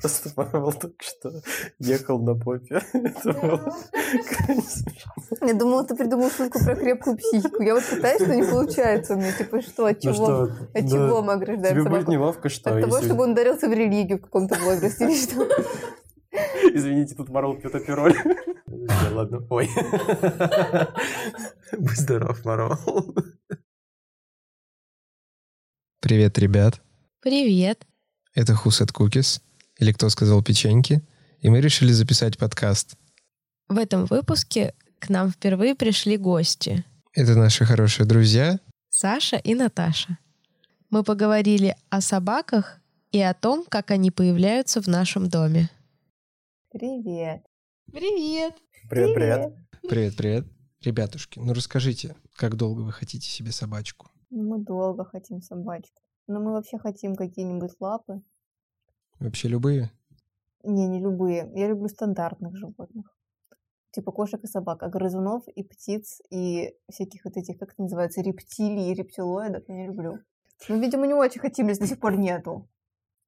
Просто Марвел только что ехал на попе. Это было. Я думала, ты придумал шутку про крепкую психику. Я вот пытаюсь, но не получается у меня. Типа, что, от Ну чего, что, от да, чего мы ограждаем Тебе будет собаку? неловко, что От того, чтобы он ударился в религию в каком-то возрасте или что? Извините, тут Марвел пьет апероль. Да ладно, ой. Будь здоров, Марвел. Привет, ребят. Привет. Это Хусет Кукис, или кто сказал печеньки, и мы решили записать подкаст. В этом выпуске к нам впервые пришли гости Это наши хорошие друзья. Саша и Наташа. Мы поговорили о собаках и о том, как они появляются в нашем доме. Привет. Привет. Привет, привет. Привет, привет. Ребятушки, ну расскажите, как долго вы хотите себе собачку? Ну, Мы долго хотим собачку. Но мы вообще хотим какие-нибудь лапы. Вообще любые? Не, не любые. Я люблю стандартных животных. Типа кошек и собак, а грызунов и птиц, и всяких вот этих, как это называется, рептилий и рептилоидов я не люблю. Ну, видимо, не очень хотим, если до сих пор нету.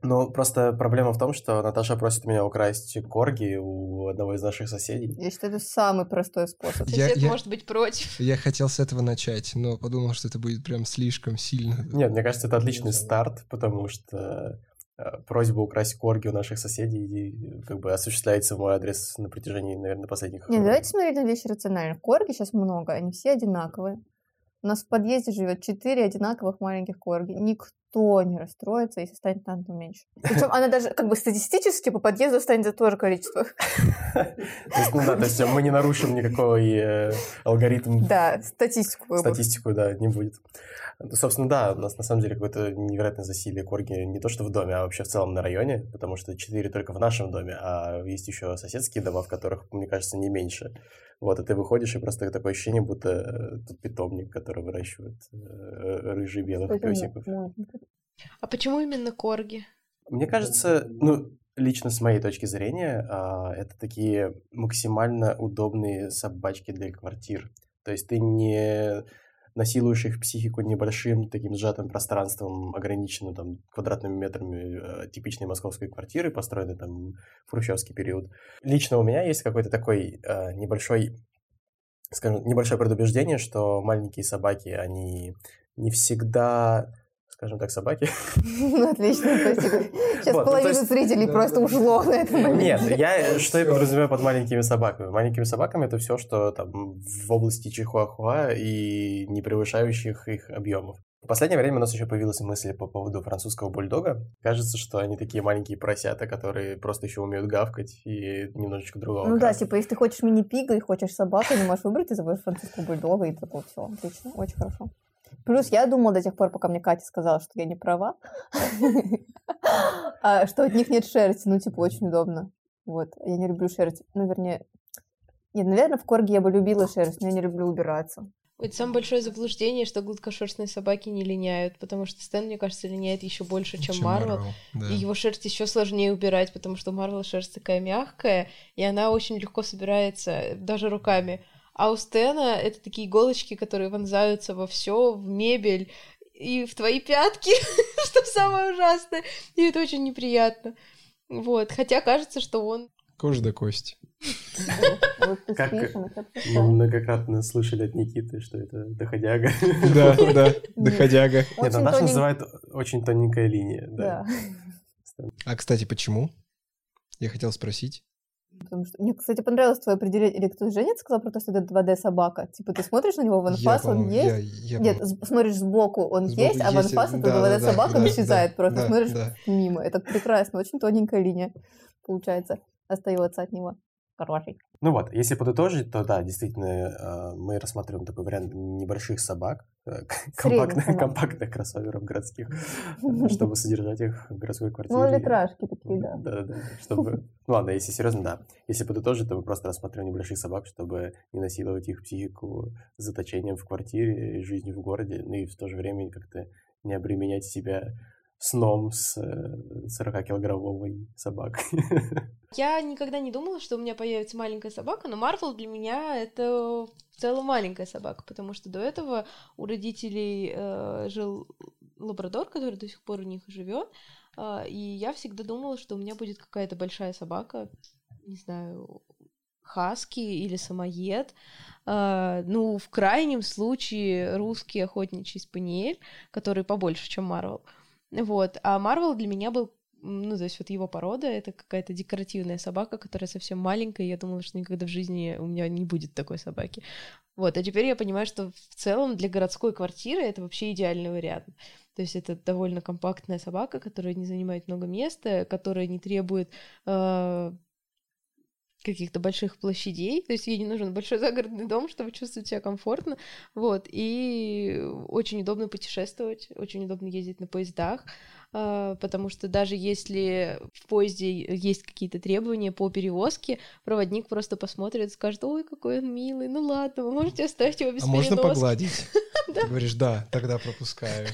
Ну, просто проблема в том, что Наташа просит меня украсть корги у одного из наших соседей. Я считаю, это самый простой способ. Я- Сосед я- может быть против. Я хотел с этого начать, но подумал, что это будет прям слишком сильно. Нет, мне кажется, это отличный старт, потому что э, просьба украсть корги у наших соседей э, как бы осуществляется в мой адрес на протяжении, наверное, последних... Не, давайте смотреть на вещи рационально. Корги сейчас много, они все одинаковые. У нас в подъезде живет четыре одинаковых маленьких корги. Никто не расстроится, если станет танto меньше. Причем она даже как бы статистически по подъезду останется тоже количество. То есть, ну да, то есть мы не нарушим никакой э, алгоритм, Да, статистику. статистику, да, не будет. Ну, Собственно, да, у нас на самом деле какое-то невероятное засилие корги не то что в доме, а вообще в целом на районе, потому что четыре только в нашем доме, а есть еще соседские дома, в которых, мне кажется, не меньше. Вот, и ты выходишь, и просто такое ощущение, будто э, тут питомник, который выращивает э, рыжий белых песиков. можно. А почему именно корги? Мне кажется, ну, лично с моей точки зрения, а, это такие максимально удобные собачки для квартир. То есть ты не насилуешь их психику небольшим таким сжатым пространством, ограниченным там квадратными метрами э, типичной московской квартиры, построенной там в хрущевский период. Лично у меня есть какой-то такой э, небольшой, скажем, небольшое предубеждение, что маленькие собаки, они не всегда, скажем так, собаки, Ну, Отлично. Сейчас Вот, ну, половина есть- зрителей просто ушло на этом моменте. Нет, я что я подразумеваю под маленькими собаками? Маленькими собаками это все, что там в области чихуахуа и не превышающих их объемов. В последнее время у нас еще появилась мысль по поводу французского бульдога. Кажется, что они такие маленькие поросята, которые просто еще умеют гавкать и немножечко другого. Ну да, окраса. типа, если ты хочешь мини-пига и хочешь собаку, не можешь выбрать, ты зовешь французского бульдога, и такое все. Отлично, очень хорошо. Плюс я думала до тех пор, пока мне Катя сказала, что я не права, а, что от них нет шерсти. Ну, типа, очень удобно. Вот. Я не люблю шерсть. Ну, вернее... Нет, наверное, в корге я бы любила шерсть, но я не люблю убираться. Это самое большое заблуждение, что гладкошерстные собаки не линяют, потому что Стэн, мне кажется, линяет еще больше, чем, Марвел. да. И его шерсть еще сложнее убирать, потому что у Марвел шерсть такая мягкая, и она очень легко собирается даже руками. А у Стэна это такие иголочки, которые вонзаются во все, в мебель и в твои пятки, что самое ужасное. И это очень неприятно. Вот. Хотя кажется, что он Кожа до кости. Как- Мы многократно слышали от Никиты, что это доходяга. Да, да, доходяга. Нет, Наташа тоненький. называет очень тоненькая линия. Да. Да. А, кстати, почему? Я хотел спросить. Потому что... Мне, кстати, понравилось твое определение. Или кто Женя сказал про то, что это 2D-собака. Типа, ты смотришь на него в анфас, он есть, я- я, Нет, смотришь сбоку, он сбоку есть, а в анфас это да, да, 2D-собака, да, он да, исчезает. Просто да, смотришь да. мимо. Это прекрасно, очень тоненькая линия, получается, остается от него. Хороший. Ну вот, если подытожить, то да, действительно, э, мы рассматриваем такой вариант небольших собак, компактных, собак. компактных кроссоверов городских, э, чтобы содержать их в городской квартире. Малолитражки такие, да. Да, да, чтобы... Ну ладно, если серьезно, да. Если подытожить, то мы просто рассматриваем небольших собак, чтобы не насиловать их психику заточением в квартире жизнью в городе, ну и в то же время как-то не обременять себя сном с 40-килограммовой собакой. Я никогда не думала, что у меня появится маленькая собака, но Марвел для меня это в целом маленькая собака, потому что до этого у родителей э, жил лабрадор, который до сих пор у них живет, А, И я всегда думала, что у меня будет какая-то большая собака, не знаю, хаски или самоед. А, Ну, в крайнем случае русский охотничий спаниель, который побольше, чем Марвел. Вот. А Марвел для меня был ну, то есть вот его порода — это какая-то декоративная собака, которая совсем маленькая, и я думала, что никогда в жизни у меня не будет такой собаки. Вот, а теперь я понимаю, что в целом для городской квартиры это вообще идеальный вариант. То есть это довольно компактная собака, которая не занимает много места, которая не требует э, каких-то больших площадей, то есть ей не нужен большой загородный дом, чтобы чувствовать себя комфортно, вот, и очень удобно путешествовать, очень удобно ездить на поездах, потому что даже если в поезде есть какие-то требования по перевозке, проводник просто посмотрит, скажет, ой, какой он милый, ну ладно, вы можете оставить его без А можно переноски». погладить? Ты говоришь, да, тогда пропускаю.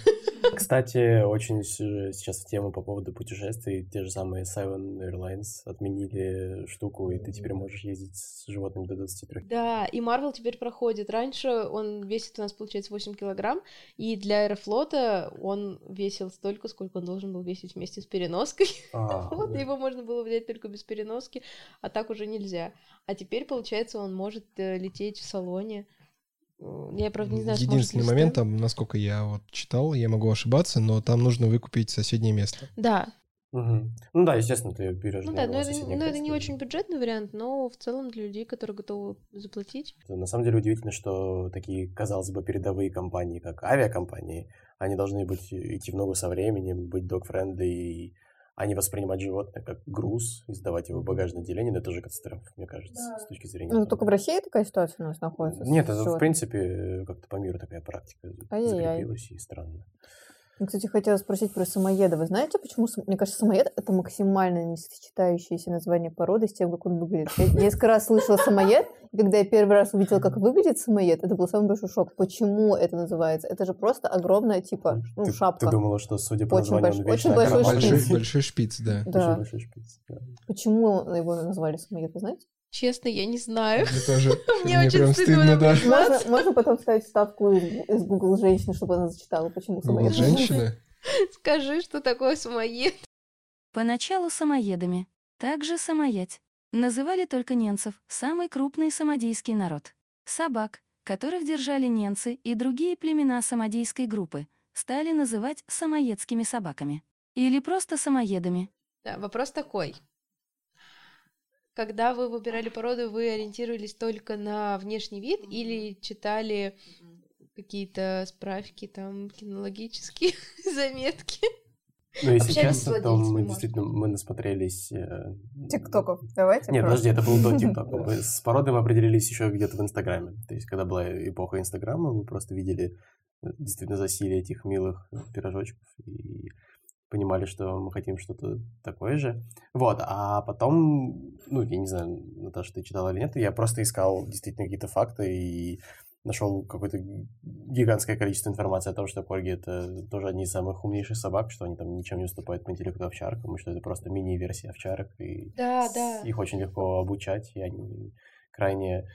Кстати, очень сейчас в тему по поводу путешествий. Те же самые Seven Airlines отменили штуку, и ты теперь можешь ездить с животными до 23. Да, и Марвел теперь проходит. Раньше он весит у нас, получается, 8 килограмм, и для Аэрофлота он весил столько, сколько он должен был весить вместе с переноской. А, Вот, да. его можно было взять только без переноски, а так уже нельзя. А теперь, получается, он может э, лететь в салоне. Я, правда, не знаю, Единственный момент, там, насколько я вот читал, я могу ошибаться, но там нужно выкупить соседнее место. Да, Мгм. Ну да, естественно, ты берешь ну да, но это, но это не очень бюджетный вариант, но в целом для людей, которые готовы заплатить. На самом деле удивительно, что такие, казалось бы, передовые компании, как авиакомпании, они должны быть идти в ногу со временем, быть dog-friendly, и а не воспринимать животное как груз, и сдавать его в багажное отделение, но это же катастрофа, мне кажется, с точки зрения... Ну, только в России такая ситуация у нас находится. Нет, это в принципе как-то по миру такая практика Ай-яй-яй. закрепилась и странно. Ну, Кстати, хотела спросить про самоеда. Вы знаете, почему, мне кажется, самоед — это максимально не сочетающееся название породы с тем, как он выглядит. Я несколько раз слышала самоед, и когда я первый раз увидела, как выглядит самоед, это был самый большой шок. Почему это называется? Это же просто огромная, типа, ну, ты, шапка. ты думала, что, судя по Очень названию, он вечно очень большой шпиц. Большой, большой шпиц, да. Очень Да. большой шпиц, да. Почему его назвали самоед, вы знаете? Честно, я не знаю. Мне тоже. Мне очень прям стыдно стыдно, об да. этом. Можно, можно потом вставить вставку из, Google женщины, чтобы она зачитала, почему Google самоед. женщина? Скажи, что такое самоед. Поначалу самоедами, также самоять. Называли только немцев, самый крупный самодийский народ. Собак, которых держали немцы и другие племена самодийской группы, стали называть самоедскими собаками. Или просто самоедами. Да, вопрос такой. Когда вы выбирали породу, вы ориентировались только на внешний вид или читали какие-то справки, там, кинологические заметки? Ну, если Общались с честно, то мы может. действительно мы насмотрелись... э, Тиктоков. Давайте Нет, просто. подожди, это было до ТикТока. Мы с породой мы определились еще где-то в Инстаграме. То есть, когда была эпоха Инстаграма, мы просто видели э, действительно засилие этих милых пирожочков и понимали, что мы хотим что-то такое же. Вот, а потом, ну, я не знаю, Наташа, ты читала или нет, я просто искал действительно какие-то факты и нашел какое-то гигантское количество информации о том, что корги это тоже одни из самых умнейших собак, что они там ничем не уступают по интеллекту овчаркам, и что это просто мини-версия овчарок, и Да, да. их очень легко обучать, и они крайне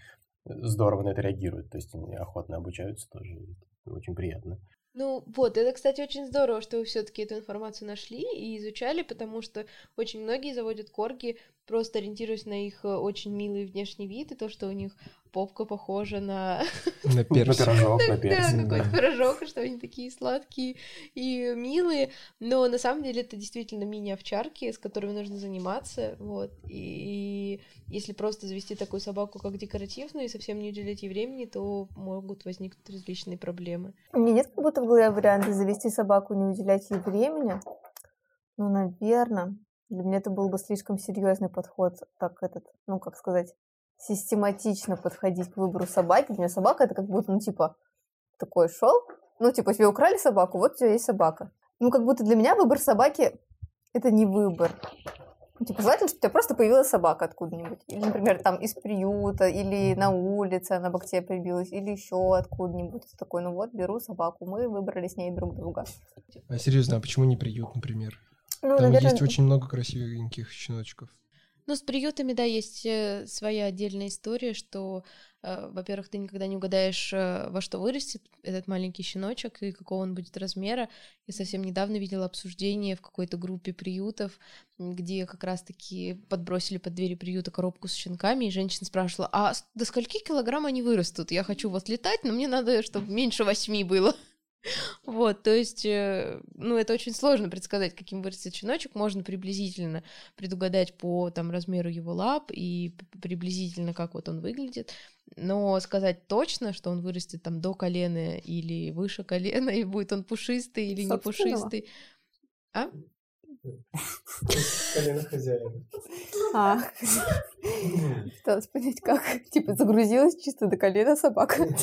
здорово на это реагируют, то есть они охотно обучаются тоже, это очень приятно. Ну вот, это, кстати, очень здорово, что вы все-таки эту информацию нашли и изучали, потому что очень многие заводят корги, просто ориентируясь на их э, очень милый внешний вид и то, что у них попка похожа на На На перс. пирожок, на Да, персик. какой-то да. пирожок, и что они такие сладкие и милые, но на самом деле это действительно мини-овчарки, с которыми нужно заниматься, вот, и если просто завести такую собаку как декоративную и совсем не уделять ей времени, то могут возникнуть различные проблемы. У меня нет как будто в голове варианта завести собаку, не уделять ей времени. Ну, наверное, для меня это был бы слишком серьезный подход, так этот, ну, как сказать, систематично подходить к выбору собаки. Для меня собака это как будто, ну, типа, такой шел, ну, типа, тебе украли собаку, вот у тебя есть собака. Ну, как будто для меня выбор собаки это не выбор. Ну, Типа, желательно, чтобы у тебя просто появилась собака откуда-нибудь. Или, например, там из приюта, или на улице она бы к тебе появилась, или еще откуда-нибудь. Такой, ну вот, беру собаку, мы выбрали с ней друг друга. А серьезно, а почему не приют, например? Ну, Там наверное, есть очень много красивеньких щеночков. Ну, с приютами, да, есть э, своя отдельная история, что, э, во-первых, ты никогда не угадаешь, э, во что вырастет этот маленький щеночек и какого он будет размера. Я совсем недавно видела обсуждение в какой-то группе приютов, где как раз-таки подбросили под двери приюта коробку с щенками, и женщина спрашивала, а до скольки килограмм они вырастут? Я хочу вот летать, но мне надо, чтобы меньше восьми было. Вот, то есть, э, ну, это очень сложно предсказать, каким вырастет щеночек. Можно приблизительно предугадать по там размеру его лап и приблизительно, как вот он выглядит. Но сказать точно, что он вырастет там до колена или выше колена, и будет он пушистый или не пушистый. А? Колено хозяина. А, пыталась понять, как. Типа загрузилась чисто до колена собака.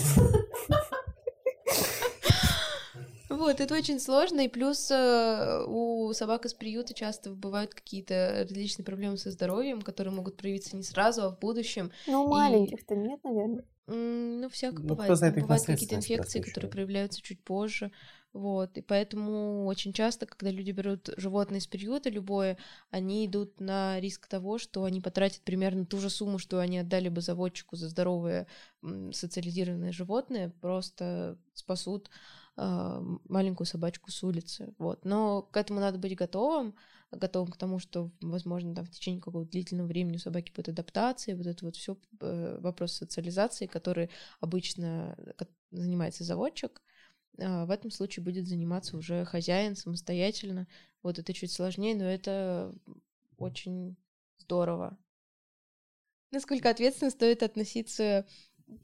Вот, это очень сложно, и плюс э, у собак из приюта часто бывают какие-то различные проблемы со здоровьем, которые могут проявиться не сразу, а в будущем. Ну, И- маленьких-то нет, наверное. Ну, всяко Ну, бывает. знает бывают какие-то инфекции, которые проявляются чуть позже. Вот. И поэтому очень часто, когда люди берут животное из приюта, любое, они идут на риск того, что они потратят примерно ту же сумму, что они отдали бы заводчику за здоровое социализированное животное, просто спасут маленькую собачку с улицы. Вот. Но к этому надо быть готовым, готовым к тому, что, возможно, там в течение какого-то длительного времени у собаки будет адаптация, вот это вот все вопрос социализации, который обычно ко- занимается заводчик, а, в этом случае будет заниматься уже хозяин самостоятельно. Вот это чуть сложнее, но это очень здорово. Насколько ответственно стоит относиться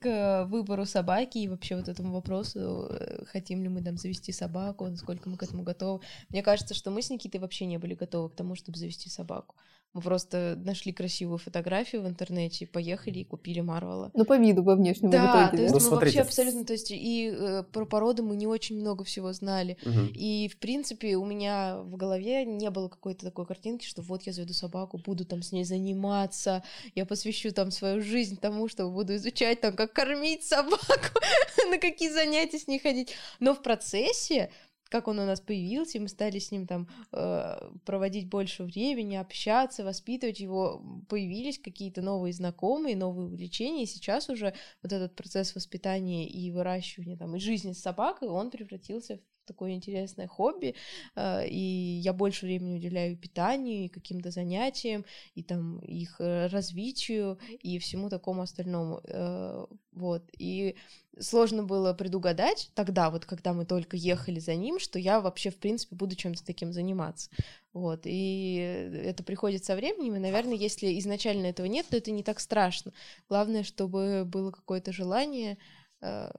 к выбору собаки и вообще вот этому вопросу, э, хотим ли мы там завести собаку, насколько мы к этому готовы. Мне кажется, что мы с Никитой вообще не были готовы к тому, чтобы завести собаку. Мы просто нашли красивую фотографию в интернете, поехали и купили Марвела. Ну, по виду, по внешнему Да, в то итоге. есть да. Ну, мы смотрите, вообще абсолютно, то есть и э, про породу мы не очень много всего знали. Мгм. И, в принципе, у меня в голове не было какой-то такой картинки, что вот я заведу собаку, буду там с ней заниматься, я посвящу там свою жизнь тому, что буду изучать там, как кормить собаку, на какие занятия с ней ходить. Но в процессе как он у нас появился, и мы стали с ним там э, проводить больше времени, общаться, воспитывать его, появились какие-то новые знакомые, новые увлечения, и сейчас уже вот этот процесс воспитания и выращивания там и жизни с собакой, он превратился такое интересное хобби, э, и я больше времени уделяю питанию, и каким-то занятиям, и там их э, развитию, и всему такому остальному, э, вот, и сложно было предугадать тогда, вот когда мы только ехали за ним, что я вообще, в принципе, буду чем-то таким заниматься. Вот, и это приходит со временем, и, наверное, если изначально этого нет, то это не так страшно. Главное, чтобы было какое-то желание э,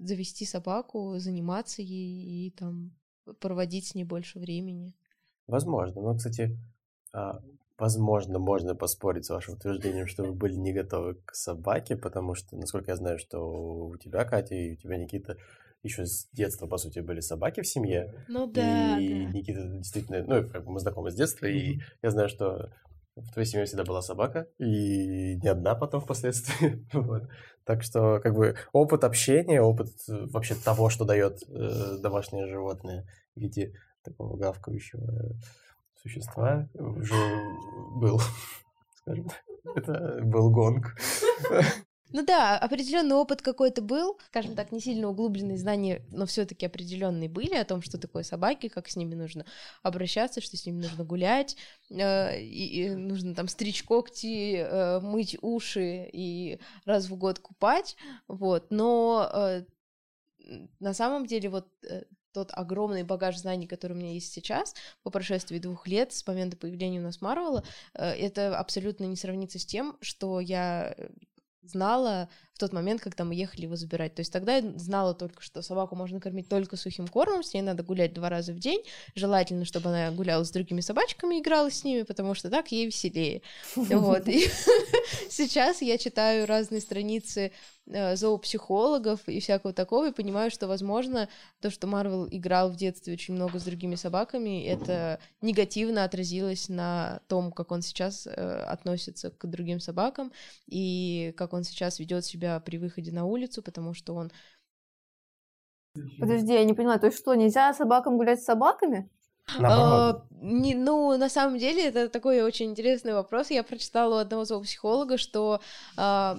завести собаку, заниматься ей и там проводить с ней больше времени. Возможно. Но, кстати, а, возможно, можно поспорить с вашим утверждением, что вы были не готовы к собаке, потому что, насколько я знаю, что у тебя, Катя, и у тебя, Никита, еще с детства, по сути, были собаки в семье. Ну и Никита действительно, ну, как бы мы знакомы с детства, и я знаю, что в твоей семье всегда была собака, и не одна потом впоследствии. вот. Так что, как бы, опыт общения, опыт э, вообще того, что дает э, домашнее животное в виде такого гавкающего существа, уже был, скажем так. Это был гонг. Ну да, определенный опыт какой-то был, скажем так, не сильно углубленные знания, но все-таки определенные были о том, что такое собаки, как с ними нужно обращаться, что с ними нужно гулять, э, и, нужно там стричь когти, э, мыть уши и раз в год купать, вот. Но э, на самом деле вот тот огромный багаж знаний, который у меня есть сейчас, по прошествии двух лет с момента появления у нас Марвела, это абсолютно не сравнится с тем, что я знала тот момент, когда мы ехали его забирать. То есть тогда я знала только, что собаку можно кормить только сухим кормом, с ней надо гулять два раза в день, желательно, чтобы она гуляла с другими собачками, играла с ними, потому что так ей веселее. Вот. И сейчас я читаю разные страницы э, зоопсихологов и всякого такого, и понимаю, что, возможно, то, что Марвел играл в детстве очень много с другими собаками, это негативно отразилось на том, как он сейчас э, относится к другим собакам, и как он сейчас ведет себя при выходе на улицу, потому что он Подожди, я не поняла, то есть что, нельзя собакам гулять с собаками? А, не, ну, на самом деле, это такой очень интересный вопрос. Я прочитала у одного зоопсихолога, что а,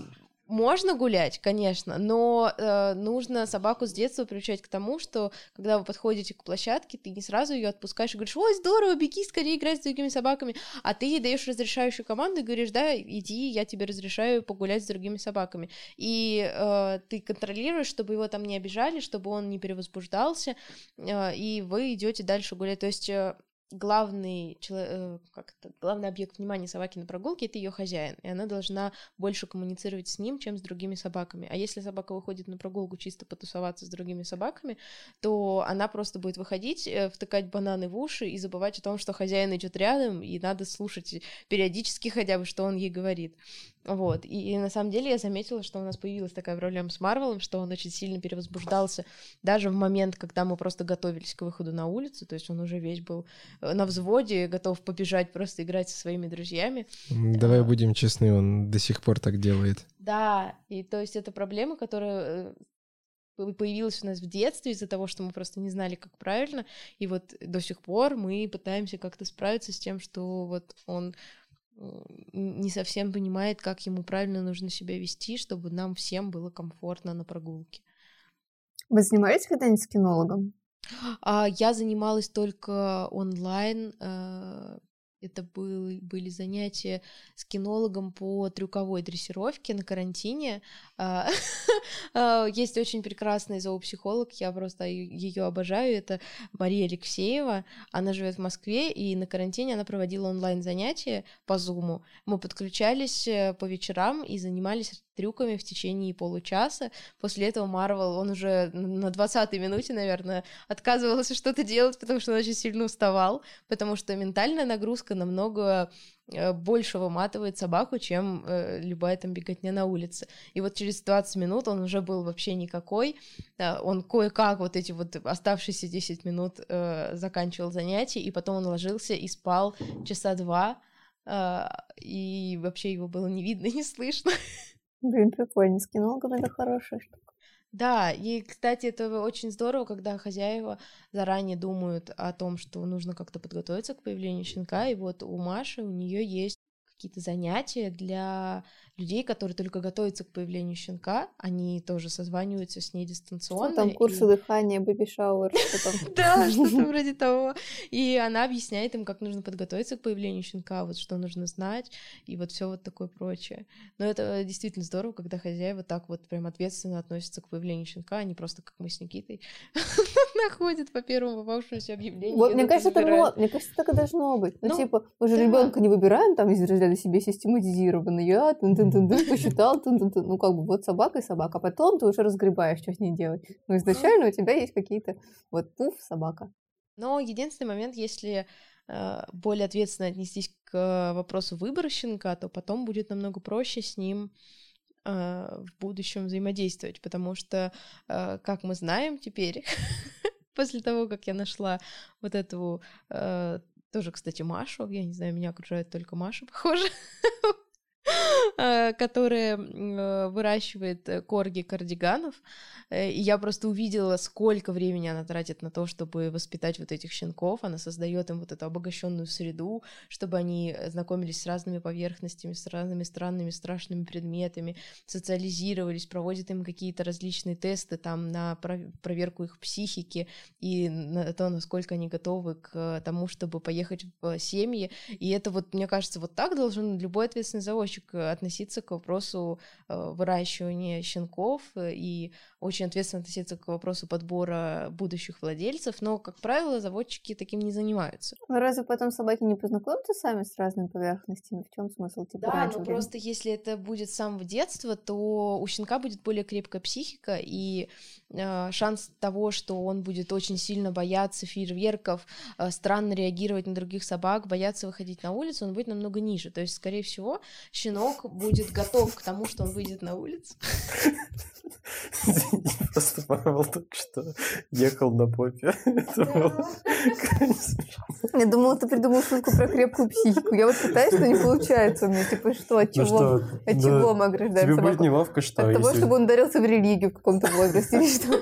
можно гулять, конечно, но э, нужно собаку с детства приучать к тому, что когда вы подходите к площадке, ты не сразу ее отпускаешь и говоришь, ой, здорово, беги скорее играть с другими собаками, а ты ей даешь разрешающую команду и говоришь, да, иди, я тебе разрешаю погулять с другими собаками. И э, ты контролируешь, чтобы его там не обижали, чтобы он не перевозбуждался, э, и вы идете дальше гулять. То есть э, главный, э, как это, главный объект внимания собаки на прогулке — это ее хозяин, и она должна больше коммуницировать с ним, чем с другими собаками. А если собака выходит на прогулку чисто потусоваться с другими собаками, то она просто будет выходить, э, втыкать бананы в уши и забывать о том, что хозяин идет рядом, и надо слушать периодически хотя бы, что он ей говорит. Вот. И, и на самом деле я заметила, что у нас появилась такая проблема с Марвелом, что он очень сильно перевозбуждался даже в момент, когда мы просто готовились к выходу на улицу, то есть он уже весь был э, на взводе, готов побежать просто играть со своими друзьями. Давай будем честны, он до сих пор так делает. Да, и то есть это проблема, которая э, появилась у нас в детстве из-за того, что мы просто не знали, как правильно, и вот до сих пор мы пытаемся как-то справиться с тем, что вот он не совсем понимает, как ему правильно нужно себя вести, чтобы нам всем было комфортно на прогулке. Вы занимались когда-нибудь с кинологом? А, я занималась только онлайн. Это был, были занятия с кинологом по трюковой дрессировке на карантине. А, а, есть очень прекрасный зоопсихолог, я просто ее обожаю. Это Мария Алексеева. Она живет в Москве, и на карантине она проводила онлайн-занятия по Зуму. Мы подключались э, по вечерам и занимались трюками в течение получаса. После этого Марвел, он уже на 20-й минуте, наверное, отказывался что-то делать, потому что он очень сильно уставал, потому что ментальная нагрузка намного э, больше выматывает собаку, чем э, любая там беготня на улице. И вот через 20 минут он уже был вообще никакой. Да, он кое-как вот эти вот оставшиеся 10 минут э, заканчивал занятия, и потом он ложился и спал часа два, э, и вообще его было не видно, не слышно. Блин, прикольно. С кинологом это хорошая штука. Да, и, кстати, это очень здорово, когда хозяева заранее думают о том, что нужно как-то подготовиться к появлению щенка. И вот у Маши, у нее есть какие-то занятия для людей, которые только готовятся к появлению щенка, они тоже созваниваются с ней дистанционно. Ну, там курсы и... дыхания, baby shower, что там. Да, что-то вроде того. И она объясняет им, как нужно подготовиться к появлению щенка, вот что нужно знать, и вот все вот такое прочее. Но это действительно здорово, когда хозяева так вот прям ответственно относятся к появлению щенка, а не просто как мы с Никитой находят по первому попавшемуся объявлению. Вот, мне кажется, это мне кажется, так и должно быть. Ну, ну типа, мы же ребенка не выбираем там из разряда себе систематизированно. Я тын -тын -тын посчитал, ну как бы вот собака и собака. А потом ты уже разгребаешь, что с ней делать. Но изначально у тебя есть какие-то вот пуф, собака. Но единственный момент, если э, более ответственно отнестись к вопросу выбора щенка, то потом будет намного проще с ним э, в будущем взаимодействовать, потому что, э, как мы знаем теперь, после того, как я нашла вот эту тоже, кстати, Машу, я не знаю, меня окружает только Маша, похоже, Э, которая э, выращивает э, корги кардиганов. И я просто увидела, сколько времени она тратит на то, чтобы воспитать вот этих щенков. Она создает им вот эту обогащенную среду, чтобы они знакомились с разными поверхностями, с разными странными, страшными предметами, социализировались, проводит им какие-то различные тесты там на проверку их психики и на то, насколько они готовы к тому, чтобы поехать в семьи. И это вот, мне кажется, вот так должен любой ответственный заводчик относиться к вопросу э, выращивания щенков э, и очень ответственно относиться к вопросу подбора будущих владельцев, но, как правило, заводчики таким не занимаются. Но разве потом собаки не познакомятся сами с разными поверхностями? В чем смысл? Типа, да, но просто если это будет с самого детства, то у щенка будет более крепкая психика, и э, шанс того, что он будет очень сильно бояться фейерверков, э, странно реагировать на других собак, бояться выходить на улицу, он будет намного ниже. То есть, скорее всего, щенок будет готов к тому, что он выйдет на улицу. Просто Павел только что ехал на попе. Это было Я думала, ты придумал шутку про крепкую психику. Я вот пытаюсь, но не получается у меня. Типа, что, от ну чего, от чего мы ограждаем Тебе будет неловко, что... От того, чтобы он ударился в религию в каком-то возрасте или что?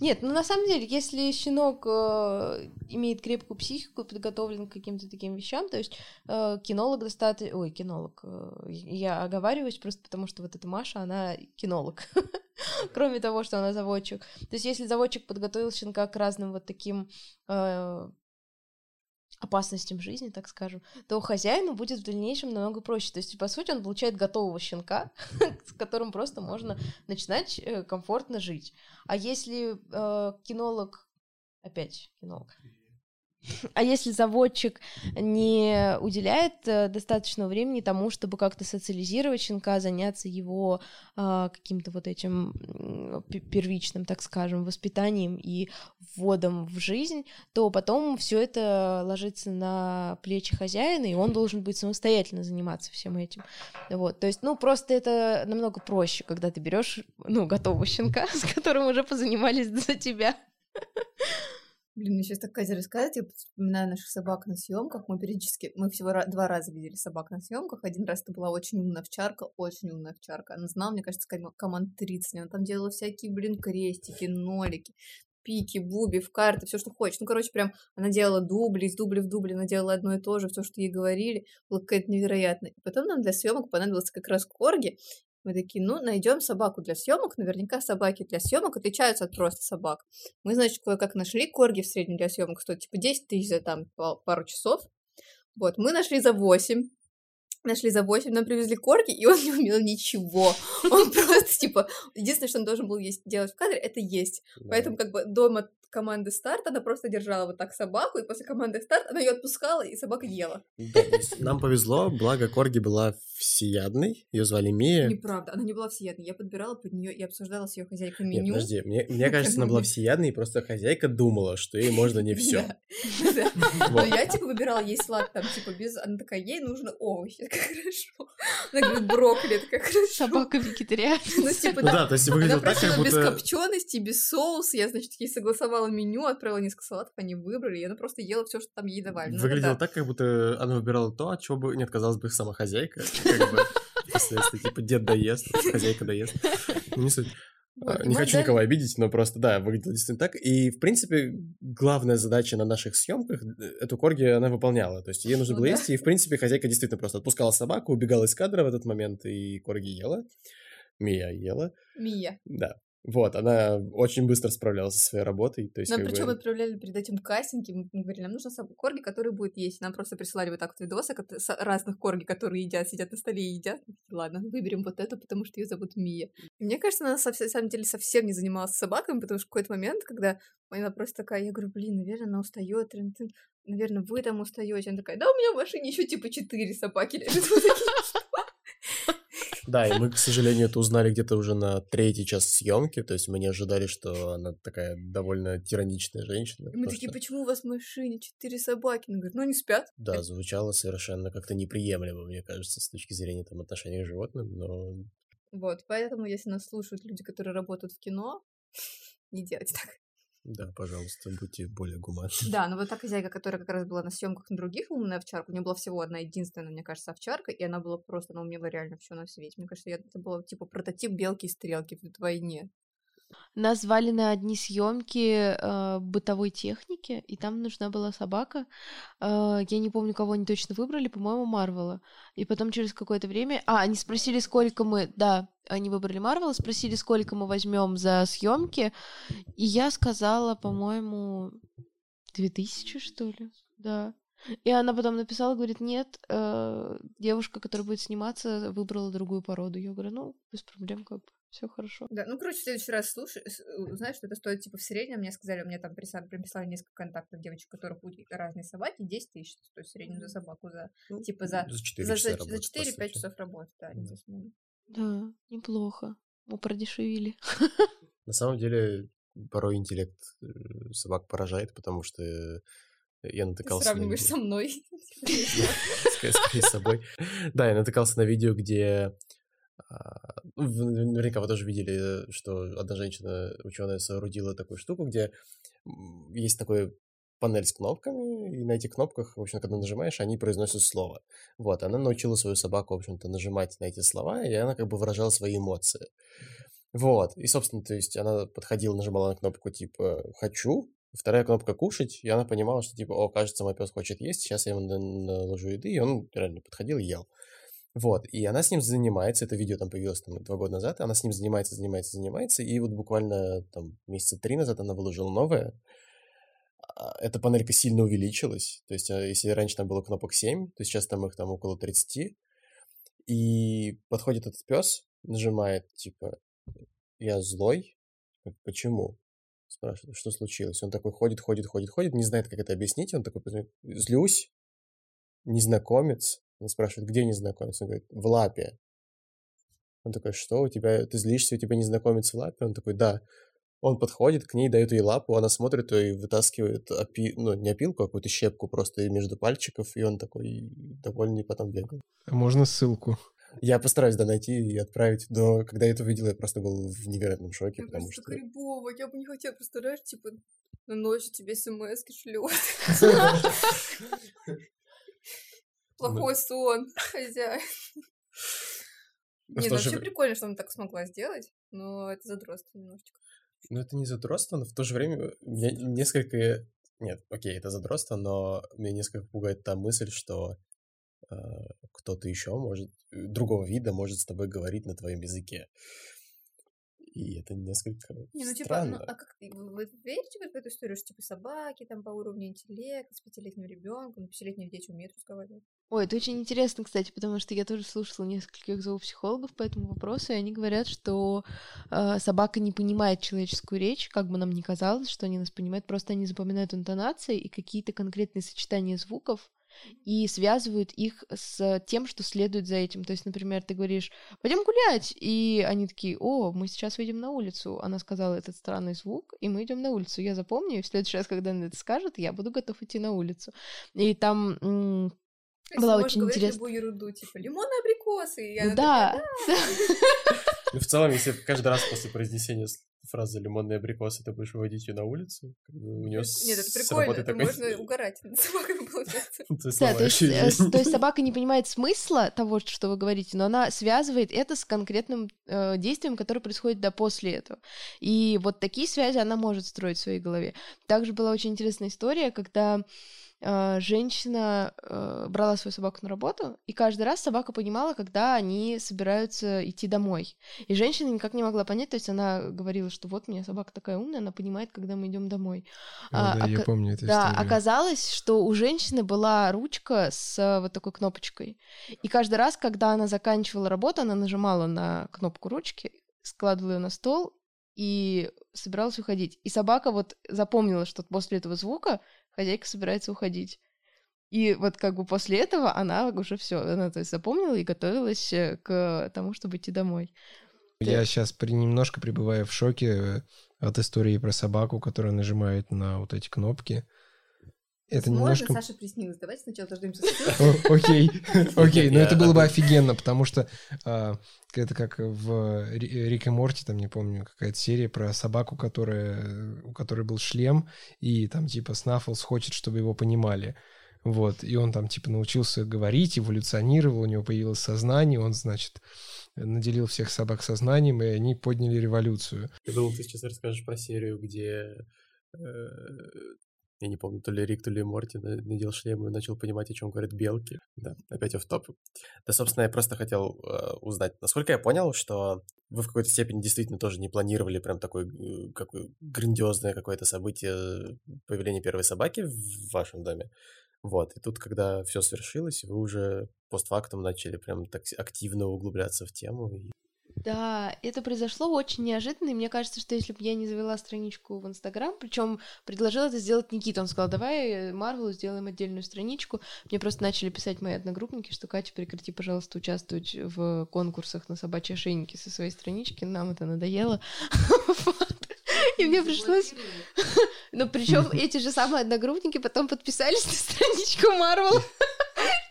Нет, ну на самом деле, если щенок э, имеет крепкую психику, подготовлен к каким-то таким вещам, то есть э, кинолог достаточно... Ой, кинолог. Э, я оговариваюсь просто потому, что вот эта Маша, она кинолог. Кроме того, что она заводчик. То есть если заводчик подготовил щенка к разным вот таким э, опасностям жизни, так скажем, то хозяину будет в дальнейшем намного проще. То есть, по сути, он получает готового щенка, с которым просто можно начинать э, комфортно жить. А если э, кинолог, опять кинолог, а если заводчик не уделяет э, достаточно времени тому, чтобы как-то социализировать щенка, заняться его э, каким-то вот этим первичным, так скажем, воспитанием и вводом в жизнь, то потом все это ложится на плечи хозяина, и он должен быть самостоятельно заниматься всем этим. Вот, то есть, ну, просто это намного проще, когда ты берешь, ну, готового щенка, с которым уже позанимались за тебя. Блин, мне сейчас так Катя рассказывает, я вспоминаю наших собак на съемках. Мы периодически, мы всего два раза видели собак на съемках. Один раз это была очень умная овчарка, очень умная овчарка. Она знала, мне кажется, команд 30. Она там делала всякие, блин, крестики, нолики, пики, буби, в карты, все, что хочешь. Ну, короче, прям она делала дубли, из дубли в дубли она делала одно и то же, все, что ей говорили, было какое-то невероятное. И потом нам для съемок понадобился как раз корги, мы такие, ну, найдем собаку для съемок. Наверняка собаки для съемок отличаются от просто собак. Мы, значит, кое-как нашли корги в среднем для съемок, стоит типа 10 тысяч за там пару часов. Вот, мы нашли за 8 нашли за 8, нам привезли корги, и он не умел ничего. Он просто, типа, единственное, что он должен был есть, делать в кадре, это есть. Поэтому, как бы, дома команды старт, она просто держала вот так собаку, и после команды старт она ее отпускала, и собака ела. Да, нам повезло, благо Корги была всеядной, ее звали Мия. Неправда, она не была всеядной, я подбирала под нее и обсуждала с ее хозяйкой меню. Нет, подожди, мне, мне кажется, она была всеядной, и просто хозяйка думала, что ей можно не все. Но я, типа, выбирала ей слад там, типа, без... Она такая, ей нужно овощи, как хорошо. Она говорит, брокколи, это как хорошо. Собака вегетарианец. Ну, типа, да, то есть выглядел так, как будто... без копчености, без соуса, я, значит, ей согласовала меню, отправила несколько салатов, они выбрали, и она просто ела все, что там ей давали. Ну, Выглядело так, как будто она выбирала то, от чего бы не отказалась бы сама хозяйка. Как бы, впоследствии, типа, дед доест, хозяйка доест. Ну, не суть. Вот, не хочу никого обидеть, но просто, да, выглядело действительно так. И, в принципе, главная задача на наших съемках э, эту корги она выполняла. То есть ей нужно ну, было да. есть, и, в принципе, хозяйка действительно просто отпускала собаку, убегала из кадра в этот момент, и корги ела. Мия ела. Мия. Да. Вот, она очень быстро справлялась со своей работой. То есть, нам причем бы... отправляли перед этим кастинги, мы говорили, нам нужно корги, которые будут есть. Нам просто присылали вот так вот видосы разных корги, которые едят, сидят на столе и едят. Ладно, выберем вот эту, потому что ее зовут Мия. Мне кажется, она на самом деле совсем не занималась собаками, потому что в какой-то момент, когда она просто такая, я говорю, блин, наверное, она устает, наверное, вы там устаете. Она такая, да, у меня в машине еще типа четыре собаки лежат. Да, и мы, к сожалению, это узнали где-то уже на третий час съемки, то есть мы не ожидали, что она такая довольно тираничная женщина. И мы такие, что... почему у вас в машине четыре собаки? Она говорит, ну они спят. Да, звучало совершенно как-то неприемлемо, мне кажется, с точки зрения там отношения к животным, но... Вот, поэтому, если нас слушают люди, которые работают в кино, не делайте так. Да, пожалуйста, будьте более гуманны. Да, но вот та хозяйка, которая как раз была на съемках на других умная овчарка, у нее была всего одна единственная, мне кажется, овчарка, и она была просто, она умела реально все на свете. Мне кажется, это было типа прототип белки и стрелки в войне. Нас звали на одни съемки э, бытовой техники, и там нужна была собака. Э, я не помню, кого они точно выбрали, по-моему, Марвела. И потом через какое-то время... А, они спросили, сколько мы... Да, они выбрали Марвела, спросили, сколько мы возьмем за съемки. И я сказала, по-моему, две тысячи, что ли? Да. И она потом написала, говорит, нет, э, девушка, которая будет сниматься, выбрала другую породу. Я говорю, ну, без проблем, как бы все хорошо. Да, ну, короче, в следующий раз слушай, знаешь, что это стоит, типа, в среднем, мне сказали, мне там прислали, прислали несколько контактов девочек, у которых будут разные собаки, 10 тысяч стоит в среднем за собаку, за, ну, типа, за, за 4 за, за, за 4-5 часов работы, да, смену. Да, неплохо. Мы продешевили. На самом деле, порой интеллект э, собак поражает, потому что я натыкался... Ты сравниваешь на... со мной. Скорее с собой. Да, я натыкался на видео, где наверняка вы тоже видели, что одна женщина, ученая, соорудила такую штуку, где есть такой панель с кнопками, и на этих кнопках, в общем, когда нажимаешь, они произносят слово. Вот, она научила свою собаку, в общем-то, нажимать на эти слова, и она как бы выражала свои эмоции. Вот, и, собственно, то есть она подходила, нажимала на кнопку, типа, «хочу», вторая кнопка «кушать», и она понимала, что, типа, «о, кажется, мой пес хочет есть, сейчас я ему на- наложу еды», и он реально подходил и ел. Вот, и она с ним занимается, это видео там появилось там два года назад, она с ним занимается, занимается, занимается, и вот буквально там месяца три назад она выложила новое, А, эта панелька сильно увеличилась, то есть а, если раньше там было кнопок 7, то сейчас там их там около 30, и подходит этот пес, нажимает, типа, я злой, почему? Спрашивает, что случилось? Он такой ходит, ходит, ходит, ходит, не знает, как это объяснить, он такой, злюсь, незнакомец, он спрашивает, где незнакомец? Он говорит, в лапе. Он такой, что, у тебя, ты злишься, у тебя незнакомец в лапе? Он такой, да. Он подходит к ней, дает ей лапу, она смотрит и вытаскивает, опи... ну, не опилку, а какую-то щепку просто между пальчиков, и он такой довольный потом бегал. Можно ссылку? Я постараюсь да, найти и отправить, но когда я это увидел, я просто был в невероятном шоке, Ну, потому что... крипово. Я бы не хотела, представляешь, типа, на ночь тебе смс шлет. Плохой сон, хозяин. Ну, Не, в ну вообще прикольно, что она так смогла сделать, но это задротство немножечко. Ну, это не задротство, но в то же время меня несколько... Нет, окей, это задротство, но меня несколько пугает та мысль, что э, кто-то еще может, э, другого вида может с тобой говорить на твоем языке. И это несколько Не, ну типа, странно. ну, а как ты, вы, верите вот в эту историю, что типа собаки там по уровню интеллекта, с пятилетним ребенком, пятилетние дети умеют разговаривать? Ой, это очень интересно, кстати, потому что я тоже слушала нескольких зоопсихологов по этому вопросу, и они говорят, что э, собака не понимает человеческую речь, как бы нам ни казалось, что они нас понимают, просто они запоминают интонации и какие-то конкретные сочетания звуков и связывают их с тем, что следует за этим. То есть, например, ты говоришь, пойдем гулять, и они такие, о, мы сейчас выйдем на улицу. Она сказала этот странный звук, и мы идем на улицу. Я запомню, и в следующий раз, когда она это скажет, я буду готов идти на улицу. И там Если Была очень говорить интересно. любую ерунду, типа лимонные абрикосы, и Ну да, Ну, в целом, если каждый раз после произнесения фразы «лимонные абрикосы» ты будешь выводить ее на улицу, как бы у нее Нет, это прикольно, это можно угорать над собакой, получается. Да, то есть, э, то есть собака не понимает смысла того, что вы говорите, но она связывает это с конкретным э, действием, которое происходит да после этого. И вот такие связи она может строить в своей голове. Также была очень интересная история, когда женщина э, брала свою собаку на работу, и каждый раз собака понимала, когда они собираются идти домой. И женщина никак не могла понять, то есть она говорила, что вот у меня собака такая умная, она понимает, когда мы идем домой. А, А, да, я ока- помню эту Да, историю. оказалось, что у женщины была ручка с э, вот такой кнопочкой. И каждый раз, когда она заканчивала работу, она нажимала на кнопку ручки, складывала ее на стол и собиралась уходить. И собака вот запомнила, что после этого звука хозяйка собирается уходить. И вот как бы после этого она уже все, она то есть запомнила и готовилась э, к тому, чтобы идти домой. Я сейчас немножко пребываю в шоке э, от истории про собаку, которая нажимает на вот эти кнопки. Это Возможно, немножко... Саша приснилось. Давайте сначала дождемся Окей, окей, но это было бы офигенно, потому что а, это как в Ри- Рик и Морти, там, не помню, какая-то серия про собаку, которая, у которой был шлем, и там типа Снаффлс хочет, чтобы его понимали. Вот, и он там типа научился говорить, эволюционировал, у него появилось сознание, он, значит, наделил всех собак сознанием, и они подняли революцию. Я думал, ты сейчас расскажешь про серию, где... Я не помню, то ли Рик, то ли Морти на- надел шлем и начал понимать, о чем говорят белки. Да, опять в топ. Да, собственно, я просто хотел э, узнать, насколько я понял, что вы в какой-то степени действительно тоже не планировали прям такое э, какое грандиозное какое-то событие э, появления первой собаки в вашем доме. Вот, и тут, когда все свершилось, вы уже постфактум начали прям так активно углубляться в тему. и Да, это произошло очень неожиданно, и мне кажется, что если бы я не завела страничку в Инстаграм, причем предложил это сделать Никита, он сказал, давай Марвелу сделаем отдельную страничку. Мне просто начали писать мои одногруппники, что Катя, прекрати, пожалуйста, участвовать в конкурсах на собачьи ошейники со своей странички, нам это надоело. И мне пришлось... Но причем эти же самые одногруппники потом подписались на страничку Марвел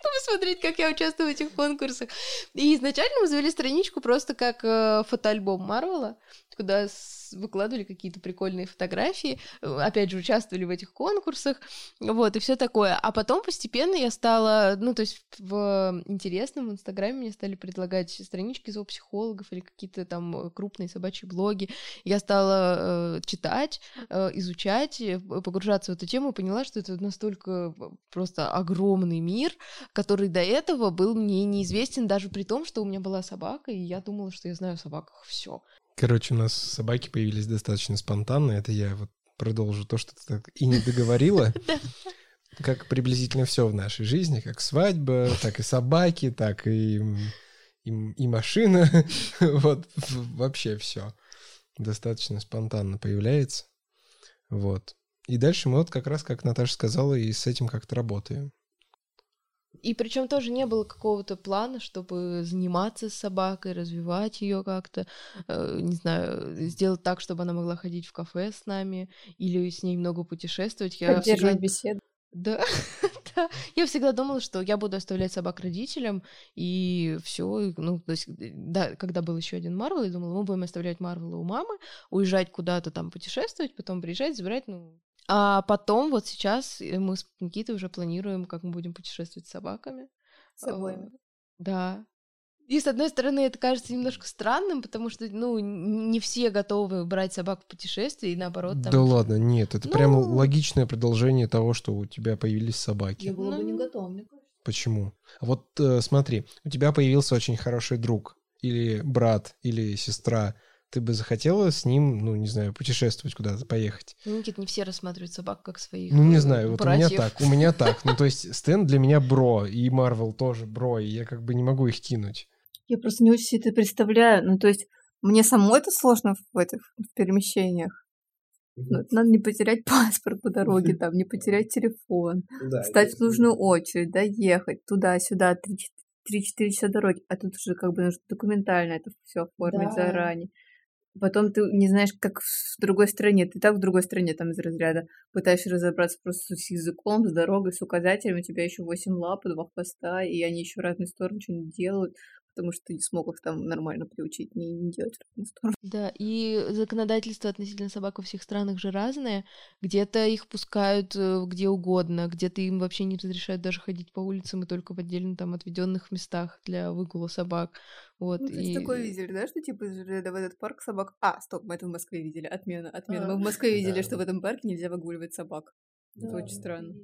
чтобы смотреть, как я участвую в этих конкурсах. И изначально мы завели страничку просто как э, фотоальбом Марвела, куда выкладывали какие-то прикольные фотографии, э, опять же, участвовали в этих конкурсах, вот, и все такое. А потом постепенно я стала, ну, то есть в интересном в Инстаграме мне стали предлагать странички зоопсихологов или какие-то там крупные собачьи блоги. Я стала э, читать, э, изучать, э, погружаться в эту тему и поняла, что это настолько просто огромный мир, который до этого был мне неизвестен даже при том, что у меня была собака, и я думала, что я знаю о собаках все. Короче, у нас собаки появились достаточно спонтанно. Это я вот продолжу то, что ты так и не договорила. Как приблизительно все в нашей жизни, как свадьба, так и собаки, так и, и, и машина. Вот вообще все достаточно спонтанно появляется. Вот. И дальше мы вот как раз, как Наташа сказала, и с этим как-то работаем. И причем тоже не было какого-то плана, чтобы заниматься с собакой, развивать ее как-то, э, не знаю, сделать так, чтобы она могла ходить в кафе с нами или с ней много путешествовать. Я Поддерживать всегда- беседу. Да, да. Я всегда думала, что я буду оставлять собак родителям, и все. Ну, то есть, э, да, когда был еще один Марвел, я думала, мы будем оставлять Марвела у мамы, уезжать куда-то там путешествовать, потом приезжать, забирать, ну. А потом, вот сейчас э, мы с Никитой уже планируем, как мы будем путешествовать с собаками. С обоими. А, Да. И, с одной стороны, это кажется немножко странным, потому что, ну, не все готовы брать собак в путешествие, и наоборот, там... Да ладно, нет, это прям Ну. логичное продолжение того, что у тебя появились собаки. Я была бы не Ну. готова, мне кажется. Почему? А Вот э, смотри, у тебя появился очень хороший друг, или брат, или сестра. Ты бы захотела с ним, ну, не знаю, путешествовать куда-то, поехать? Ну, Никит, не все рассматривают собак как своих Ну, не э, знаю, вот братьев. у меня так, у меня так. Ну, то есть Стэн для меня бро, и Марвел тоже бро, и я как бы не могу их кинуть. Я просто не очень себе это представляю. Ну, то есть, мне самой это сложно в этих в перемещениях. Ну, надо не потерять паспорт по дороге, там, не потерять телефон, встать в нужную очередь, доехать туда-сюда, 3-4 часа дороги. А тут уже как бы нужно документально это все оформить Да. заранее. Потом ты не знаешь, как в другой стране. Ты так в другой стране там из разряда пытаешься разобраться просто с языком, с дорогой, с указателями. У тебя еще 8 лап, два хвоста, и они еще разные стороны что-нибудь делают, потому что ты не смог их там нормально приучить, не, не делать в разные стороны. Да, и законодательство относительно собак во всех странах же разное. Где-то их пускают э, где угодно, где-то им вообще не разрешают даже ходить по улицам, и только в отдельно там отведенных местах для выгула собак. Вот, Ну, то есть и... такое видели, да, что типа в этот парк собак... А, стоп, мы это в Москве видели, отмена, отмена. А, мы в Москве видели, да. что в этом парке нельзя выгуливать собак. Это очень странно.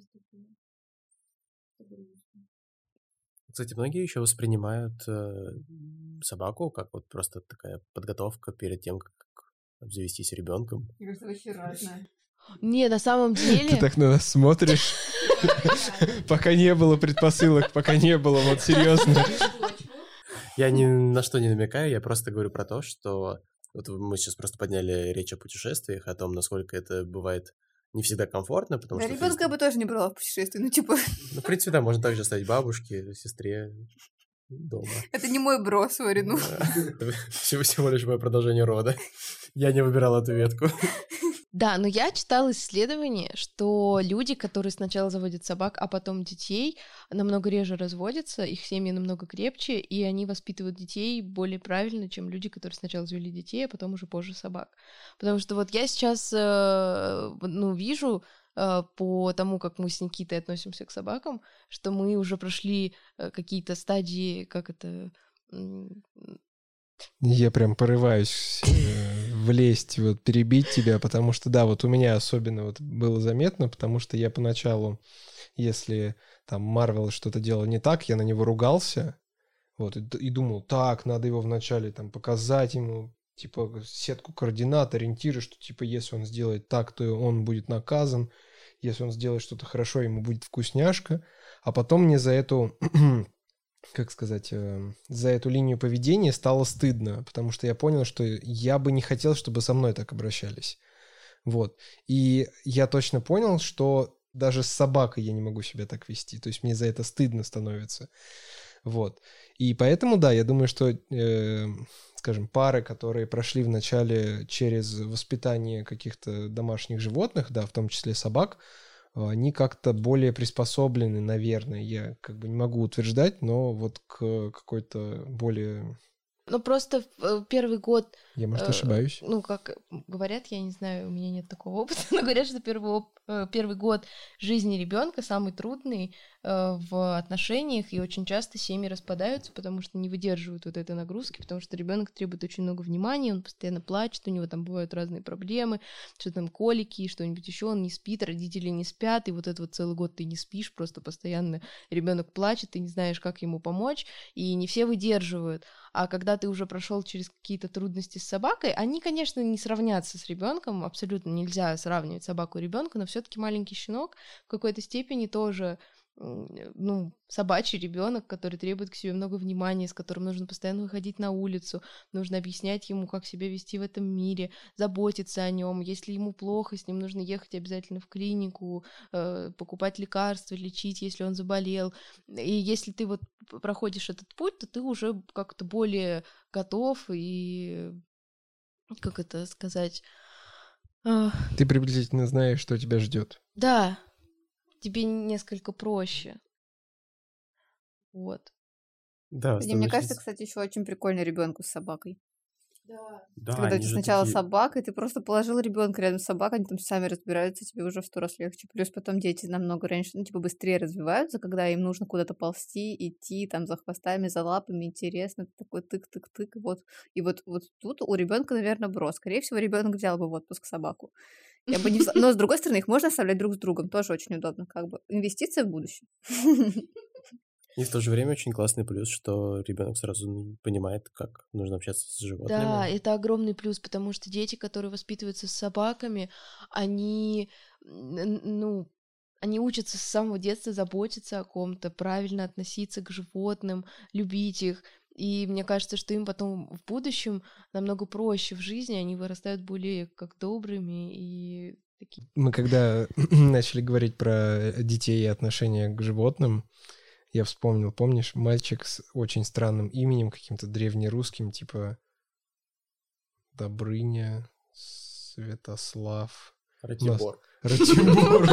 Кстати, многие еще воспринимают э, собаку как вот просто такая подготовка перед тем, как обзавестись ребенком. Мне кажется, вообще разное. Не, на самом Ты деле... так на нас смотришь, пока не было предпосылок, пока не было, вот серьезно. Я ни на что не намекаю, я просто говорю про то, что вот мы сейчас просто подняли речь о путешествиях, о том, насколько это бывает не всегда комфортно, потому Да, что... ребенка я бы тоже не брала в путешествие. Ну, типа, Ну, в принципе, да, можно также оставить бабушке, сестре дома. это не мой бро, сори, ну. Это всего, всего лишь мое продолжение рода. Я не выбирал эту ветку. Да, но я читала исследование, что люди, которые сначала заводят собак, а потом детей, намного реже разводятся, их семьи намного крепче, и они воспитывают детей более правильно, чем люди, которые сначала завели детей, а потом уже позже собак. Потому что вот я сейчас, э, ну, вижу э, по тому, как мы с Никитой относимся к собакам, что мы уже прошли э, какие-то стадии, как это... Я прям порываюсь влезть, вот перебить тебя, потому что, да, вот у меня особенно вот было заметно, потому что я поначалу, если там Марвел что-то делал не так, я на него ругался, вот, и, и думал, так, надо его вначале там показать ему, типа, сетку координат, ориентиры, что, типа, если он сделает так, то он будет наказан, если он сделает что-то хорошо, ему будет вкусняшка, а потом мне за эту как сказать, э, за эту линию поведения стало стыдно, потому что я понял, что я бы не хотел, чтобы со мной так обращались. Вот. И я точно понял, что даже с собакой я не могу себя так вести. То есть мне за это стыдно становится. Вот. И поэтому, да, я думаю, что, э, скажем, пары, которые прошли вначале через воспитание каких-то домашних животных, да, в том числе собак, они как-то более приспособлены, наверное, я как бы не могу утверждать, но вот к какой-то более... Ну, просто э, первый год Я, может, Э, ошибаюсь. ну, как говорят, я не знаю, у меня нет такого опыта, но говорят, что первый, оп- э, первый год жизни ребенка самый трудный э, в отношениях, и очень часто семьи распадаются, потому что не выдерживают вот этой нагрузки, потому что ребенок требует очень много внимания, он постоянно плачет, у него там бывают разные проблемы, что там колики, что-нибудь еще, он не спит, родители не спят, и вот это вот целый год ты не спишь, просто постоянно ребенок плачет, ты не знаешь, как ему помочь, и не все выдерживают. А когда ты уже прошел через какие-то трудности с собакой, они, конечно, не сравнятся с ребенком, абсолютно нельзя сравнивать собаку и ребенка, но все-таки маленький щенок в какой-то степени тоже ну, собачий ребенок, который требует к себе много внимания, с которым нужно постоянно выходить на улицу, нужно объяснять ему, как себя вести в этом мире, заботиться о нем. Если ему плохо, с ним нужно ехать обязательно в клинику, э, покупать лекарства, лечить, если он заболел. И если ты вот проходишь этот путь, то ты уже как-то более готов и как это сказать? Ты приблизительно знаешь, что тебя ждет. да, тебе несколько проще. Вот. Да, И мне кажется, кстати, еще очень прикольно ребенку с собакой. Да. Да, Когда ты сначала такие- собака, и ты просто положил ребенка рядом с собакой, они там сами разбираются, тебе уже в сто раз легче. Плюс потом дети намного раньше, ну, типа, быстрее развиваются, когда им нужно куда-то ползти, идти, там, за хвостами, за лапами, интересно, ты такой тык-тык-тык, вот. И вот, вот тут у ребенка, наверное, бро. Скорее всего, ребенок взял бы в отпуск собаку. Я бы не Но, с другой стороны, их можно оставлять друг с другом, тоже очень удобно, как бы. Инвестиция в будущее. И в то же время очень классный плюс, что ребенок сразу понимает, как нужно общаться с животными. Да, это огромный плюс, потому что дети, которые воспитываются с собаками, они, ну, они учатся с самого детства заботиться о ком-то, правильно относиться к животным, любить их. И мне кажется, что им потом в будущем намного проще в жизни, они вырастают более как добрыми и такие. Мы когда начали говорить про детей и отношения к животным, я вспомнил, помнишь, мальчик с очень странным именем, каким-то древнерусским, типа Добрыня, Святослав, Ратибор. Ратибор.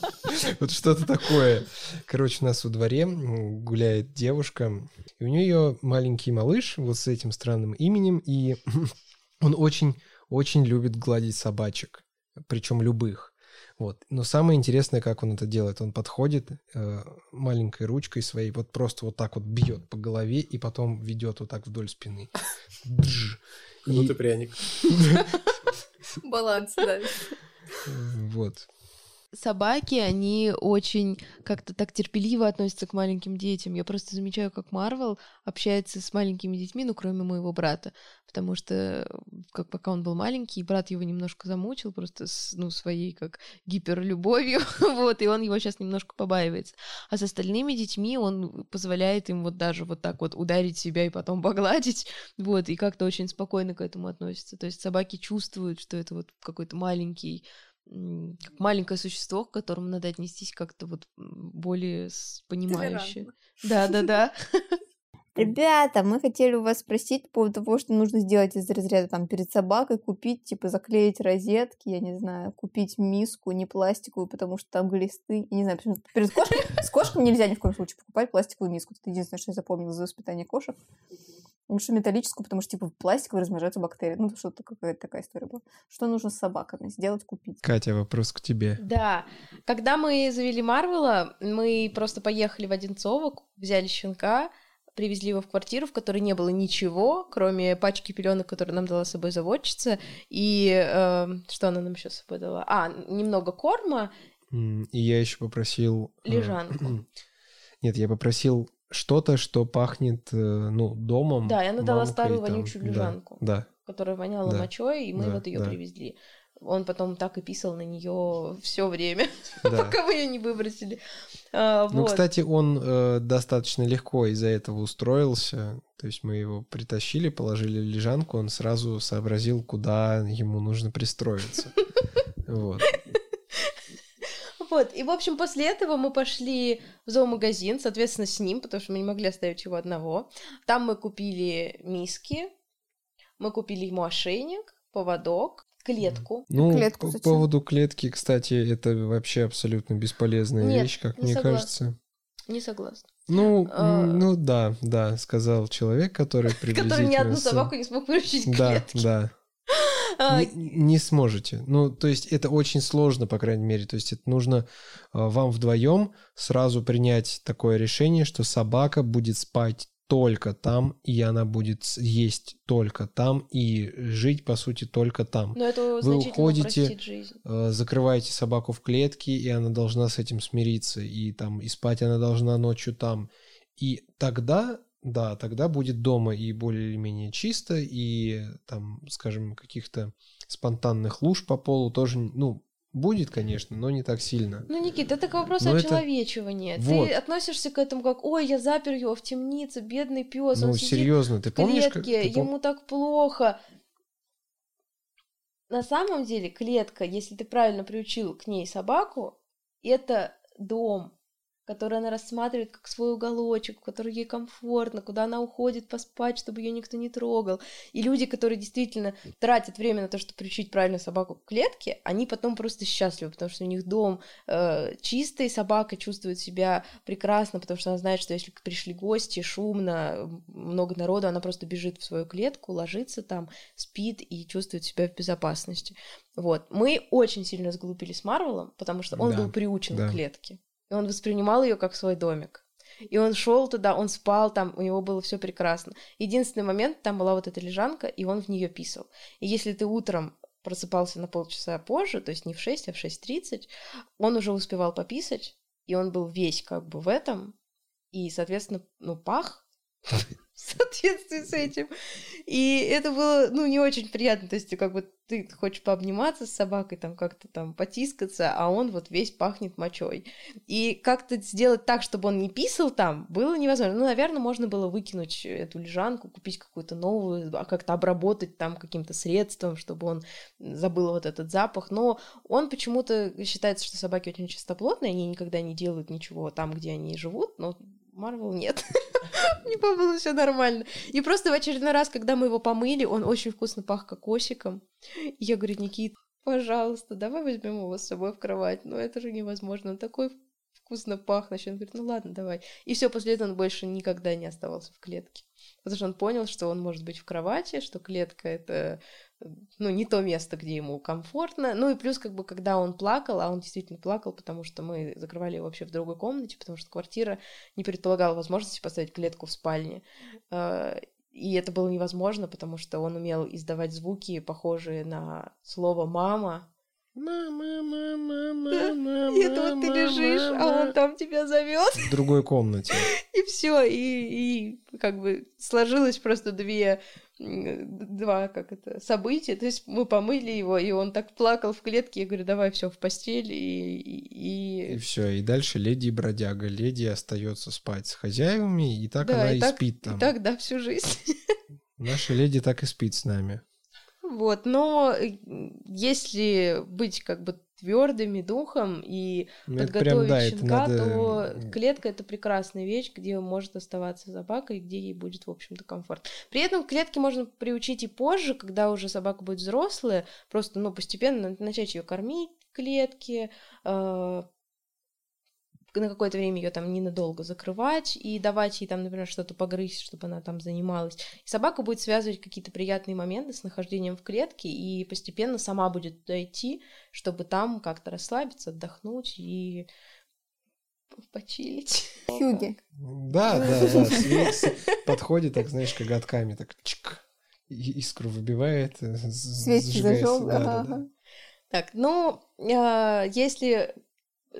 вот. Что-то такое. Короче, у нас во дворе гуляет девушка, и у нее маленький малыш вот с этим странным именем, и он очень-очень любит гладить собачек, причем любых. Вот. Но самое интересное, как он это делает. Он подходит э, маленькой ручкой своей, вот просто вот так вот бьет по голове и потом ведет вот так вдоль спины. И И- пряник. Баланс, да. Вот. Собаки, они очень как-то так терпеливо относятся к маленьким детям. Я просто замечаю, как Марвел общается с маленькими детьми, ну, кроме моего брата, потому что как пока он был маленький, брат его немножко замучил просто с, ну, своей как гиперлюбовью, вот, и он его сейчас немножко побаивается. А с остальными детьми он позволяет им вот даже вот так вот ударить себя и потом погладить, вот, и как-то очень спокойно к этому относится. То есть собаки чувствуют, что это вот какой-то маленький как маленькое существо, к которому надо отнестись как-то вот более понимающе. Да, да, да. Ребята, мы хотели у вас спросить по поводу того, что нужно сделать из разряда там перед собакой, купить, типа заклеить розетки, я не знаю, купить миску не пластиковую, потому что там глисты. Я не знаю, почему перед кошкой, с кошками нельзя ни в коем случае покупать пластиковую миску. Это единственное, что я запомнила за воспитание кошек. Лучше металлическую, потому что типа в пластиковой размножаются бактерии. Ну, что-то какая-то такая история была. Что нужно с собаками сделать, купить? Катя, вопрос к тебе. Да. Когда мы завели Марвела, мы просто поехали в Одинцово, взяли щенка, привезли его в квартиру, в которой не было ничего, кроме пачки пеленок, которые нам дала с собой заводчица, и э, что она нам еще с собой дала? А, немного корма, И я еще попросил... э, Лежанку. Нет, я попросил что-то, что пахнет, э, ну, домом. Да, и она дала мамкой старую там, вонючую да, лежанку. Да, которая воняла Да. мочой, и мы Да, вот ее да. привезли. Он потом так и писал на нее все время, да. пока мы ее не выбросили. А, Ну, вот. кстати, он э, достаточно легко из-за этого устроился. То есть мы его притащили, положили в лежанку, он сразу сообразил, куда ему нужно пристроиться. Вот. Вот, и, в общем, после этого мы пошли в зоомагазин, соответственно, с ним, потому что мы не могли оставить его одного. Там мы купили миски, мы купили ему ошейник, поводок, клетку. Ну, Клетку по зачем? поводу клетки, кстати, это вообще абсолютно бесполезная Нет, вещь, как не мне согласна. кажется. Не согласна. Ну, А. ну да, да, сказал человек, который приблизительно... Который ни одну собаку не смог приучить к Да, да. А, Не, не сможете. Ну, то есть это очень сложно, по крайней мере. То есть это нужно а, вам вдвоем сразу принять такое решение, что собака будет спать только там, и она будет есть только там, и жить, по сути, только там. Но это Вы уходите. Э, Закрываете собаку в клетке, и она должна с этим смириться, и там и спать она должна ночью там. И тогда, да, тогда будет дома и более или менее чисто, и там, скажем, каких-то спонтанных луж по полу тоже, ну, будет, конечно, но не так сильно. Ну, Никит, это к вопросу Но о это-. Вот. Ты относишься к этому как, ой, я запер его в темнице, бедный пес, ну, он сидит серьезно, ты в помнишь, как... клетке, ты пом- ему так плохо. На самом деле клетка, если ты правильно приучил к ней собаку, это дом, который она рассматривает как свой уголочек, в который ей комфортно, куда она уходит поспать, чтобы ее никто не трогал. И люди, которые действительно тратят время на то, чтобы приучить правильно собаку к клетке, они потом просто счастливы, потому что у них дом э, чистый, собака чувствует себя прекрасно, потому что она знает, что если пришли гости, шумно, много народу, она просто бежит в свою клетку, ложится там, спит и чувствует себя в безопасности. Вот. Мы очень сильно сглупили с Марвелом, потому что он Да, был приучен да. к клетке. И он воспринимал ее как свой домик. И он шел туда, он спал там, у него было все прекрасно. Единственный момент, там была вот эта лежанка, и он в нее писал. И если ты утром просыпался на полчаса позже, то есть не в 6, а в 6.30, он уже успевал пописать, и он был весь как бы в этом, и, соответственно, ну, пах соответствии с этим. И это было, ну, не очень приятно. То есть, как бы ты хочешь пообниматься с собакой, там как-то там потискаться, а он вот весь пахнет мочой. И как-то сделать так, чтобы он не писал там, было невозможно. Ну, наверное, можно было выкинуть эту лежанку, купить какую-то новую, а как-то обработать там каким-то средством, чтобы он забыл вот этот запах. Но он почему-то считается, что собаки очень чистоплотные, они никогда не делают ничего там, где они живут, но Марвел нет. У него было все нормально. И просто в очередной раз, когда мы его помыли, он очень вкусно пах кокосиком. И я говорю, Никит, пожалуйста, давай возьмем его с собой в кровать. Ну, это же невозможно. Он такой вкусно пахнущий. Он говорит, ну ладно, давай. И все, после этого он больше никогда не оставался в клетке. Потому что он понял, что он может быть в кровати, что клетка — это ну, не то место, где ему комфортно. Ну и плюс, как бы, когда он плакал, а он действительно плакал, потому что мы закрывали его вообще в другой комнате, потому что квартира не предполагала возможности поставить клетку в спальне. Э, И это было невозможно, потому что он умел издавать звуки, похожие на слово «мама». Мама, мама, мама, И вот ты лежишь, а он там тебя зовет. В другой комнате. И все, и, и как бы сложилось просто две два как это события. То есть мы помыли его, и он так плакал в клетке. Я говорю, давай все в постель и, и, И все, и дальше леди и бродяга. Леди остается спать с хозяевами, и так да, она и и, так, спит и там. так да всю жизнь. Наша леди так и спит с нами. Вот, но э, если быть как бы твердыми духом и Ну, подготовить прям, да, щенка, надо... то клетка это прекрасная вещь, где может оставаться собака и где ей будет, в общем-то, комфорт. При этом клетке можно приучить и позже, когда уже собака будет взрослая, просто, ну, постепенно начать ее кормить в клетке, э, на какое-то время ее там ненадолго закрывать и давать ей там, например, что-то погрызть, чтобы она там занималась. И собака будет связывать какие-то приятные моменты с нахождением в клетке и постепенно сама будет туда идти, чтобы там как-то расслабиться, отдохнуть и почилить. Хьюги. Да, да, да. Подходит, так, знаешь, коготками, так чик, искру выбивает, э, з- Свечки зажигается. зажёг, Да, да, да. Так, ну, а, если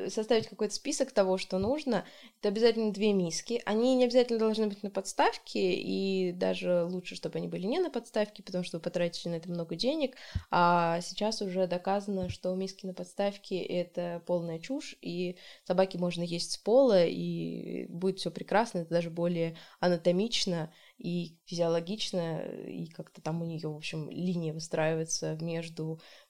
составить какой-то список того, что нужно, это обязательно две миски. Они не обязательно должны быть на подставке, и даже лучше, чтобы они были не на подставке, потому что вы потратите на это много денег. А сейчас уже доказано, что миски на подставке — это полная чушь, и собаки можно есть с пола, и будет все прекрасно, это даже более анатомично и физиологично, и как-то там у нее, в общем, линия выстраивается между э,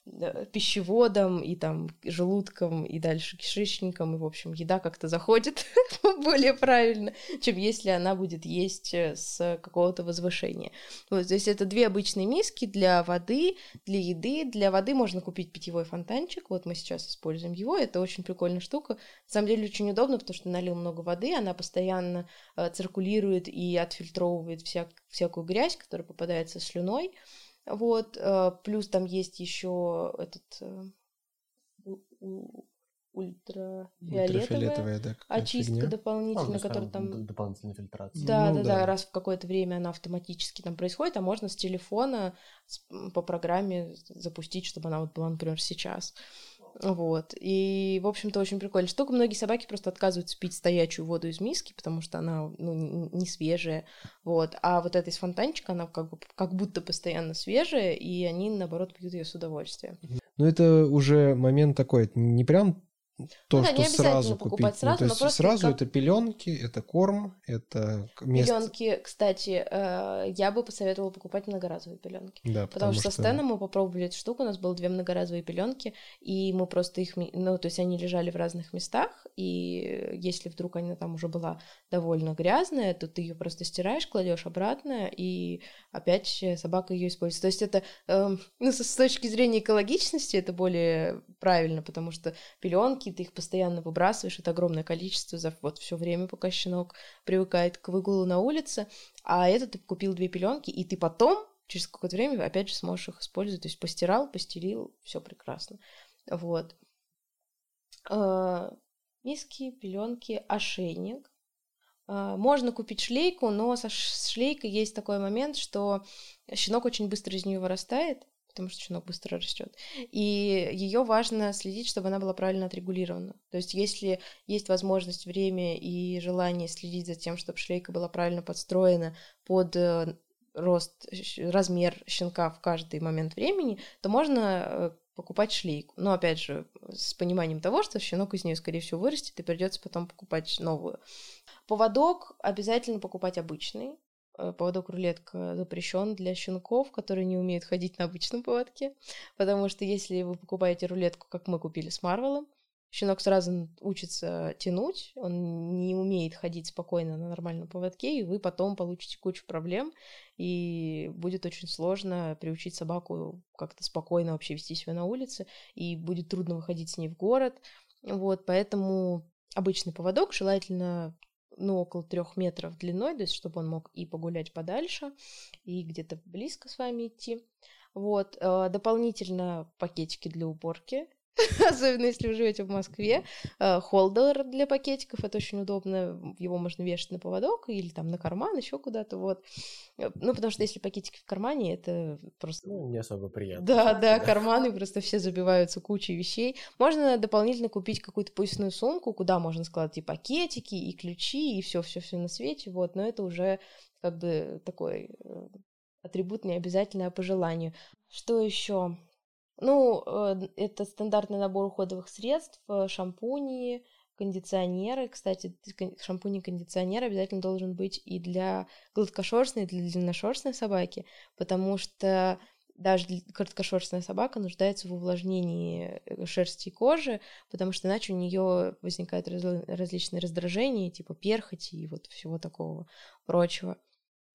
пищеводом и там желудком и дальше кишечником, и, в общем, еда как-то заходит более правильно, чем если она будет есть э, с какого-то возвышения. Вот, то есть это две обычные миски для воды, для еды. Для воды можно купить питьевой фонтанчик, вот мы сейчас используем его, это очень прикольная штука. На самом деле очень удобно, потому что налил много воды, она постоянно э, циркулирует и отфильтровывает вся, всякую грязь, которая попадается слюной. Вот, э, плюс там есть еще этот э, ультрафиолетовая, Ультрафиолетовая, да, очистка фигня. дополнительная, есть которая там дополнительная фильтрация. Да, Ну да, да. да, раз в какое-то время она автоматически там происходит, а можно с телефона по программе запустить, чтобы она вот была, например, сейчас. Вот. И, в общем-то, очень прикольная штука. Многие собаки просто отказываются пить стоячую воду из миски, потому что она ну, не свежая. Вот. А вот эта из фонтанчика, она как, бы, как будто постоянно свежая, и они, наоборот, пьют ее с удовольствием. Ну, это уже момент такой, это не прям то, Ну да, что сразу купить. сразу, ну, то но есть сразу как- это пеленки, это корм, это место. Пеленки, кстати, э, я бы посоветовала покупать многоразовые пеленки. Да, Потому, что, со Стэном мы попробовали эту штуку, у нас было две многоразовые пеленки, и мы просто их, ну, то есть они лежали в разных местах, и если вдруг она там уже была довольно грязная, то ты ее просто стираешь, кладешь обратно, и опять собака ее использует. То есть это, эм, ну, с точки зрения экологичности, это более правильно, потому что пеленки ты их постоянно выбрасываешь, это огромное количество за вот все время, пока щенок привыкает к выгулу на улице, а это ты купил две пеленки, и ты потом через какое-то время опять же сможешь их использовать. То есть постирал, постелил, все прекрасно. Вот. А, Миски, пеленки, ошейник. А, Можно купить шлейку, но со шлейкой есть такой момент, что щенок очень быстро из нее вырастает, потому что щенок быстро растет. И ее важно следить, чтобы она была правильно отрегулирована. То есть, если есть возможность, время и желание следить за тем, чтобы шлейка была правильно подстроена под э, рост, размер щенка в каждый момент времени, то можно э, покупать шлейку. Но опять же, с пониманием того, что щенок из нее, скорее всего, вырастет, и придется потом покупать новую. Поводок обязательно покупать обычный. Э, Поводок рулетка запрещен для щенков, которые не умеют ходить на обычном поводке, потому что если вы покупаете рулетку, как мы купили с Марвелом, щенок сразу учится тянуть, он не умеет ходить спокойно на нормальном поводке, и вы потом получите кучу проблем, и будет очень сложно приучить собаку как-то спокойно вообще вести себя на улице, и будет трудно выходить с ней в город. Вот, поэтому обычный поводок желательно ну, около трех метров длиной, то есть чтобы он мог и погулять подальше, и где-то близко с вами идти. Вот, э, дополнительно пакетики для уборки, особенно если вы живете в Москве. Э, Холдер для пакетиков, это очень удобно, его можно вешать на поводок или там на карман, еще куда-то, вот. Э, Ну, потому что если пакетики в кармане, это просто Ну, не особо приятно. да, да, карманы просто все забиваются кучей вещей. Можно дополнительно купить какую-то поясную сумку, куда можно складывать и пакетики, и ключи, и все, все, все на свете, вот. Но это уже как бы такой э, атрибут не обязательно, а по желанию. Что еще? Ну, э, это стандартный набор уходовых средств, э, шампуни, кондиционеры. Кстати, шампунь и кондиционер обязательно должен быть и для гладкошерстной, и для длинношерстной собаки, потому что даже короткошерстная собака нуждается в увлажнении э, шерсти и кожи, потому что иначе у нее возникают разли- различные раздражения, типа перхоти и вот всего такого прочего.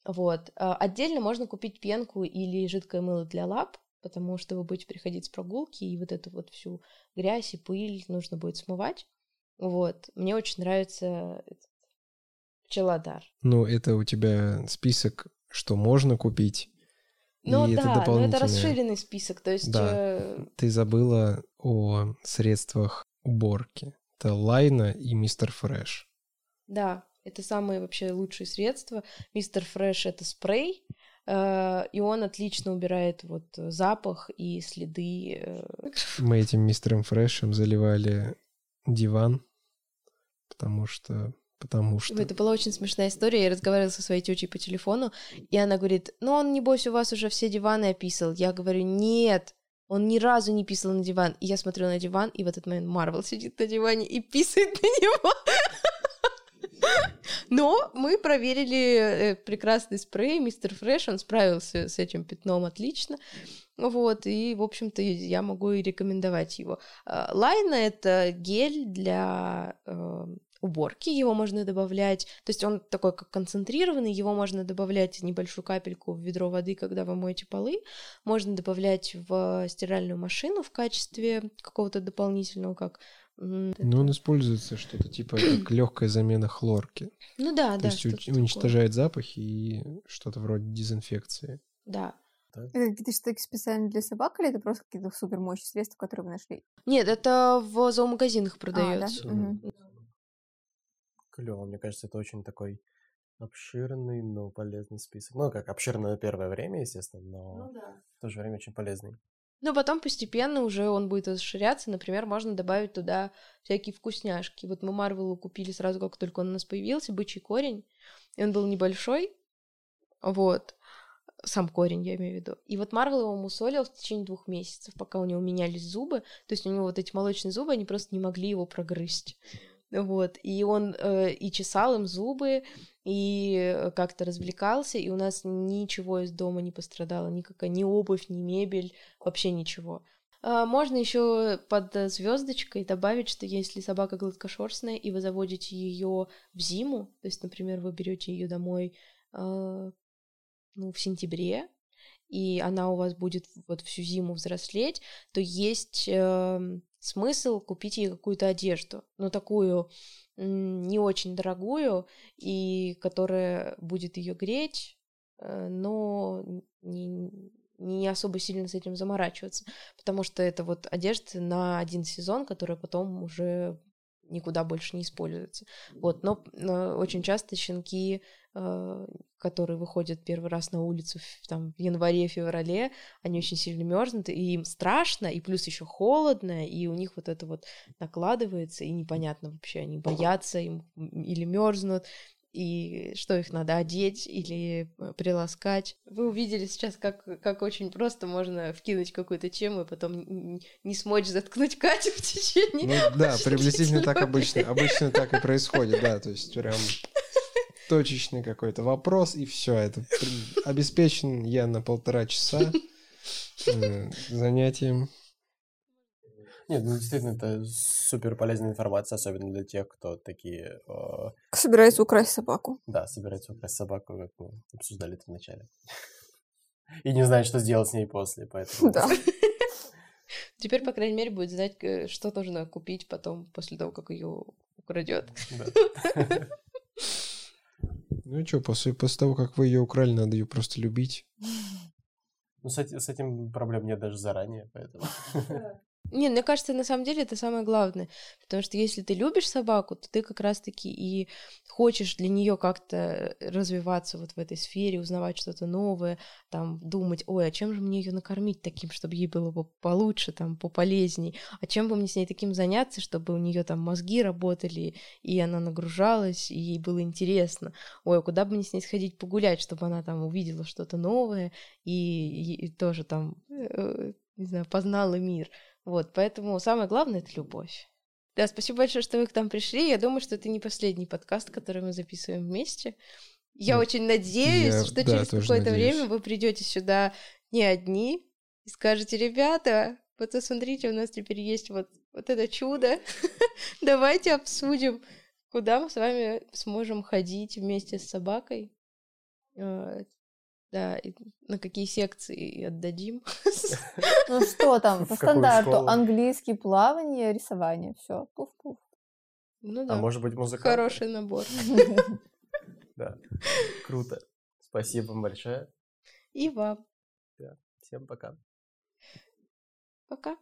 Вот. Отдельно можно купить пенку или жидкое мыло для лап, потому что вы будете приходить с прогулки, и вот эту вот всю грязь и пыль нужно будет смывать. Вот. Мне очень нравится этот пчелодар. Ну, это у тебя список, что можно купить. Ну и да, это но это дополнительное. расширенный список, то есть... Да. э, Ты забыла о средствах уборки. Это Лайна и Mr. Fresh. Да, это самые вообще лучшие средства. Mr. Fresh это спрей, и он отлично убирает вот запах и следы. э, Мы этим мистером Фрэшем заливали диван, потому что... Потому что... Это была очень смешная история. Я разговаривала со своей тетей по телефону, и она говорит, ну он, небось, у вас уже все диваны описал. Я говорю, нет, он ни разу не писал на диван. И я смотрю на диван, и в этот момент Марвел сидит на диване и писает на него. Но мы проверили э, прекрасный спрей, мистер Фреш, он справился с этим пятном отлично. Вот, и, в общем-то, я могу и рекомендовать его. А, Лайна — это гель для э, уборки, его можно добавлять, то есть он такой как концентрированный, его можно добавлять небольшую капельку в ведро воды, когда вы моете полы, можно добавлять в стиральную машину в качестве какого-то дополнительного, как Ну, он используется что-то типа как легкая замена хлорки. ну да, То да, есть что-то уч- такое. уничтожает запахи и что-то вроде дезинфекции. Да. Это какие-то штуки специально для собак или это просто какие-то супер мощные средства, которые вы нашли? Нет, это в зоомагазинах А, да? продается. Мгм. Клево, мне кажется, это очень такой обширный, но полезный список. Ну, как обширный на первое время, естественно, но в то же время очень полезный. Но потом постепенно уже он будет расширяться. Например, можно добавить туда всякие вкусняшки. Вот мы Марвелу купили сразу, как только он у нас появился, бычий корень. И он был небольшой. Вот. Сам корень, я имею в виду. И вот Марвел его мусолил в течение двух месяцев, пока у него менялись зубы. То есть у него вот эти молочные зубы, они просто не могли его прогрызть. Вот. И он э, и чесал им зубы, и э, как-то развлекался, и у нас ничего из дома не пострадало, никакая ни обувь, ни мебель, вообще ничего. А, Можно еще под звездочкой добавить, что если собака гладкошерстная, и вы заводите ее в зиму, то есть, например, вы берете ее домой а, ну, в сентябре, и она у вас будет вот всю зиму взрослеть, то есть эм, смысл купить ей какую-то одежду, ну такую не очень дорогую и которая будет ее греть, э, но не, не особо сильно с этим заморачиваться, потому что это вот одежда на один сезон, которая потом уже никуда больше не используется. Вот, но, но очень часто щенки, э, которые выходят первый раз на улицу в, там, в январе-феврале, они очень сильно мерзнут, и им страшно, и плюс еще холодно, и у них вот это вот накладывается, и непонятно вообще, они боятся им или мерзнут, и что их надо одеть или э, приласкать. Вы увидели сейчас, как, как очень просто можно вкинуть какую-то тему и потом не смочь заткнуть Катю в течение Ну да, приблизительно так обычно, обычно так и происходит, да, то есть прям точечный какой-то вопрос, и все, это обеспечен я на полтора часа э, занятием. Нет, ну действительно, это супер полезная информация, особенно для тех, кто такие, э, Собирается украсть собаку. да, собираются украсть собаку, как мы обсуждали это вначале. И не знают, что сделать с ней после, поэтому... Да. Теперь, по крайней мере, будет знать, э, что нужно купить потом, после того, как ее украдет. Да. Ну и что, после, после того, как вы ее украли, надо ее просто любить. Ну, с, эти- с этим проблем нет даже заранее, поэтому... Не, мне кажется, на самом деле это самое главное. Потому что если ты любишь собаку, то ты как раз-таки и хочешь для нее как-то развиваться вот в этой сфере, узнавать что-то новое, там думать, ой, а чем же мне ее накормить таким, чтобы ей было бы получше, там, пополезней, а чем бы мне с ней таким заняться, чтобы у нее там мозги работали, и она нагружалась, и ей было интересно. Ой, а куда бы мне с ней сходить погулять, чтобы она там увидела что-то новое и, и тоже там, э, не знаю, познала мир. Вот, поэтому самое главное — это любовь. Да, спасибо большое, что вы к нам пришли. Я думаю, что это не последний подкаст, который мы записываем вместе. Я Ну, очень надеюсь, я, что да, через какое-то надеюсь. время вы придете сюда не одни и скажете, ребята, вот посмотрите, у нас теперь есть вот, вот это чудо. Давайте обсудим, куда мы с вами сможем ходить вместе с собакой. Да, на какие секции отдадим. Ну что там, по стандарту, английский, плавание, рисование, все, пуф-пуф. Ну А да, может быть, музыка? хороший набор. Да, круто. Спасибо вам большое. И вам. Всем пока. Пока.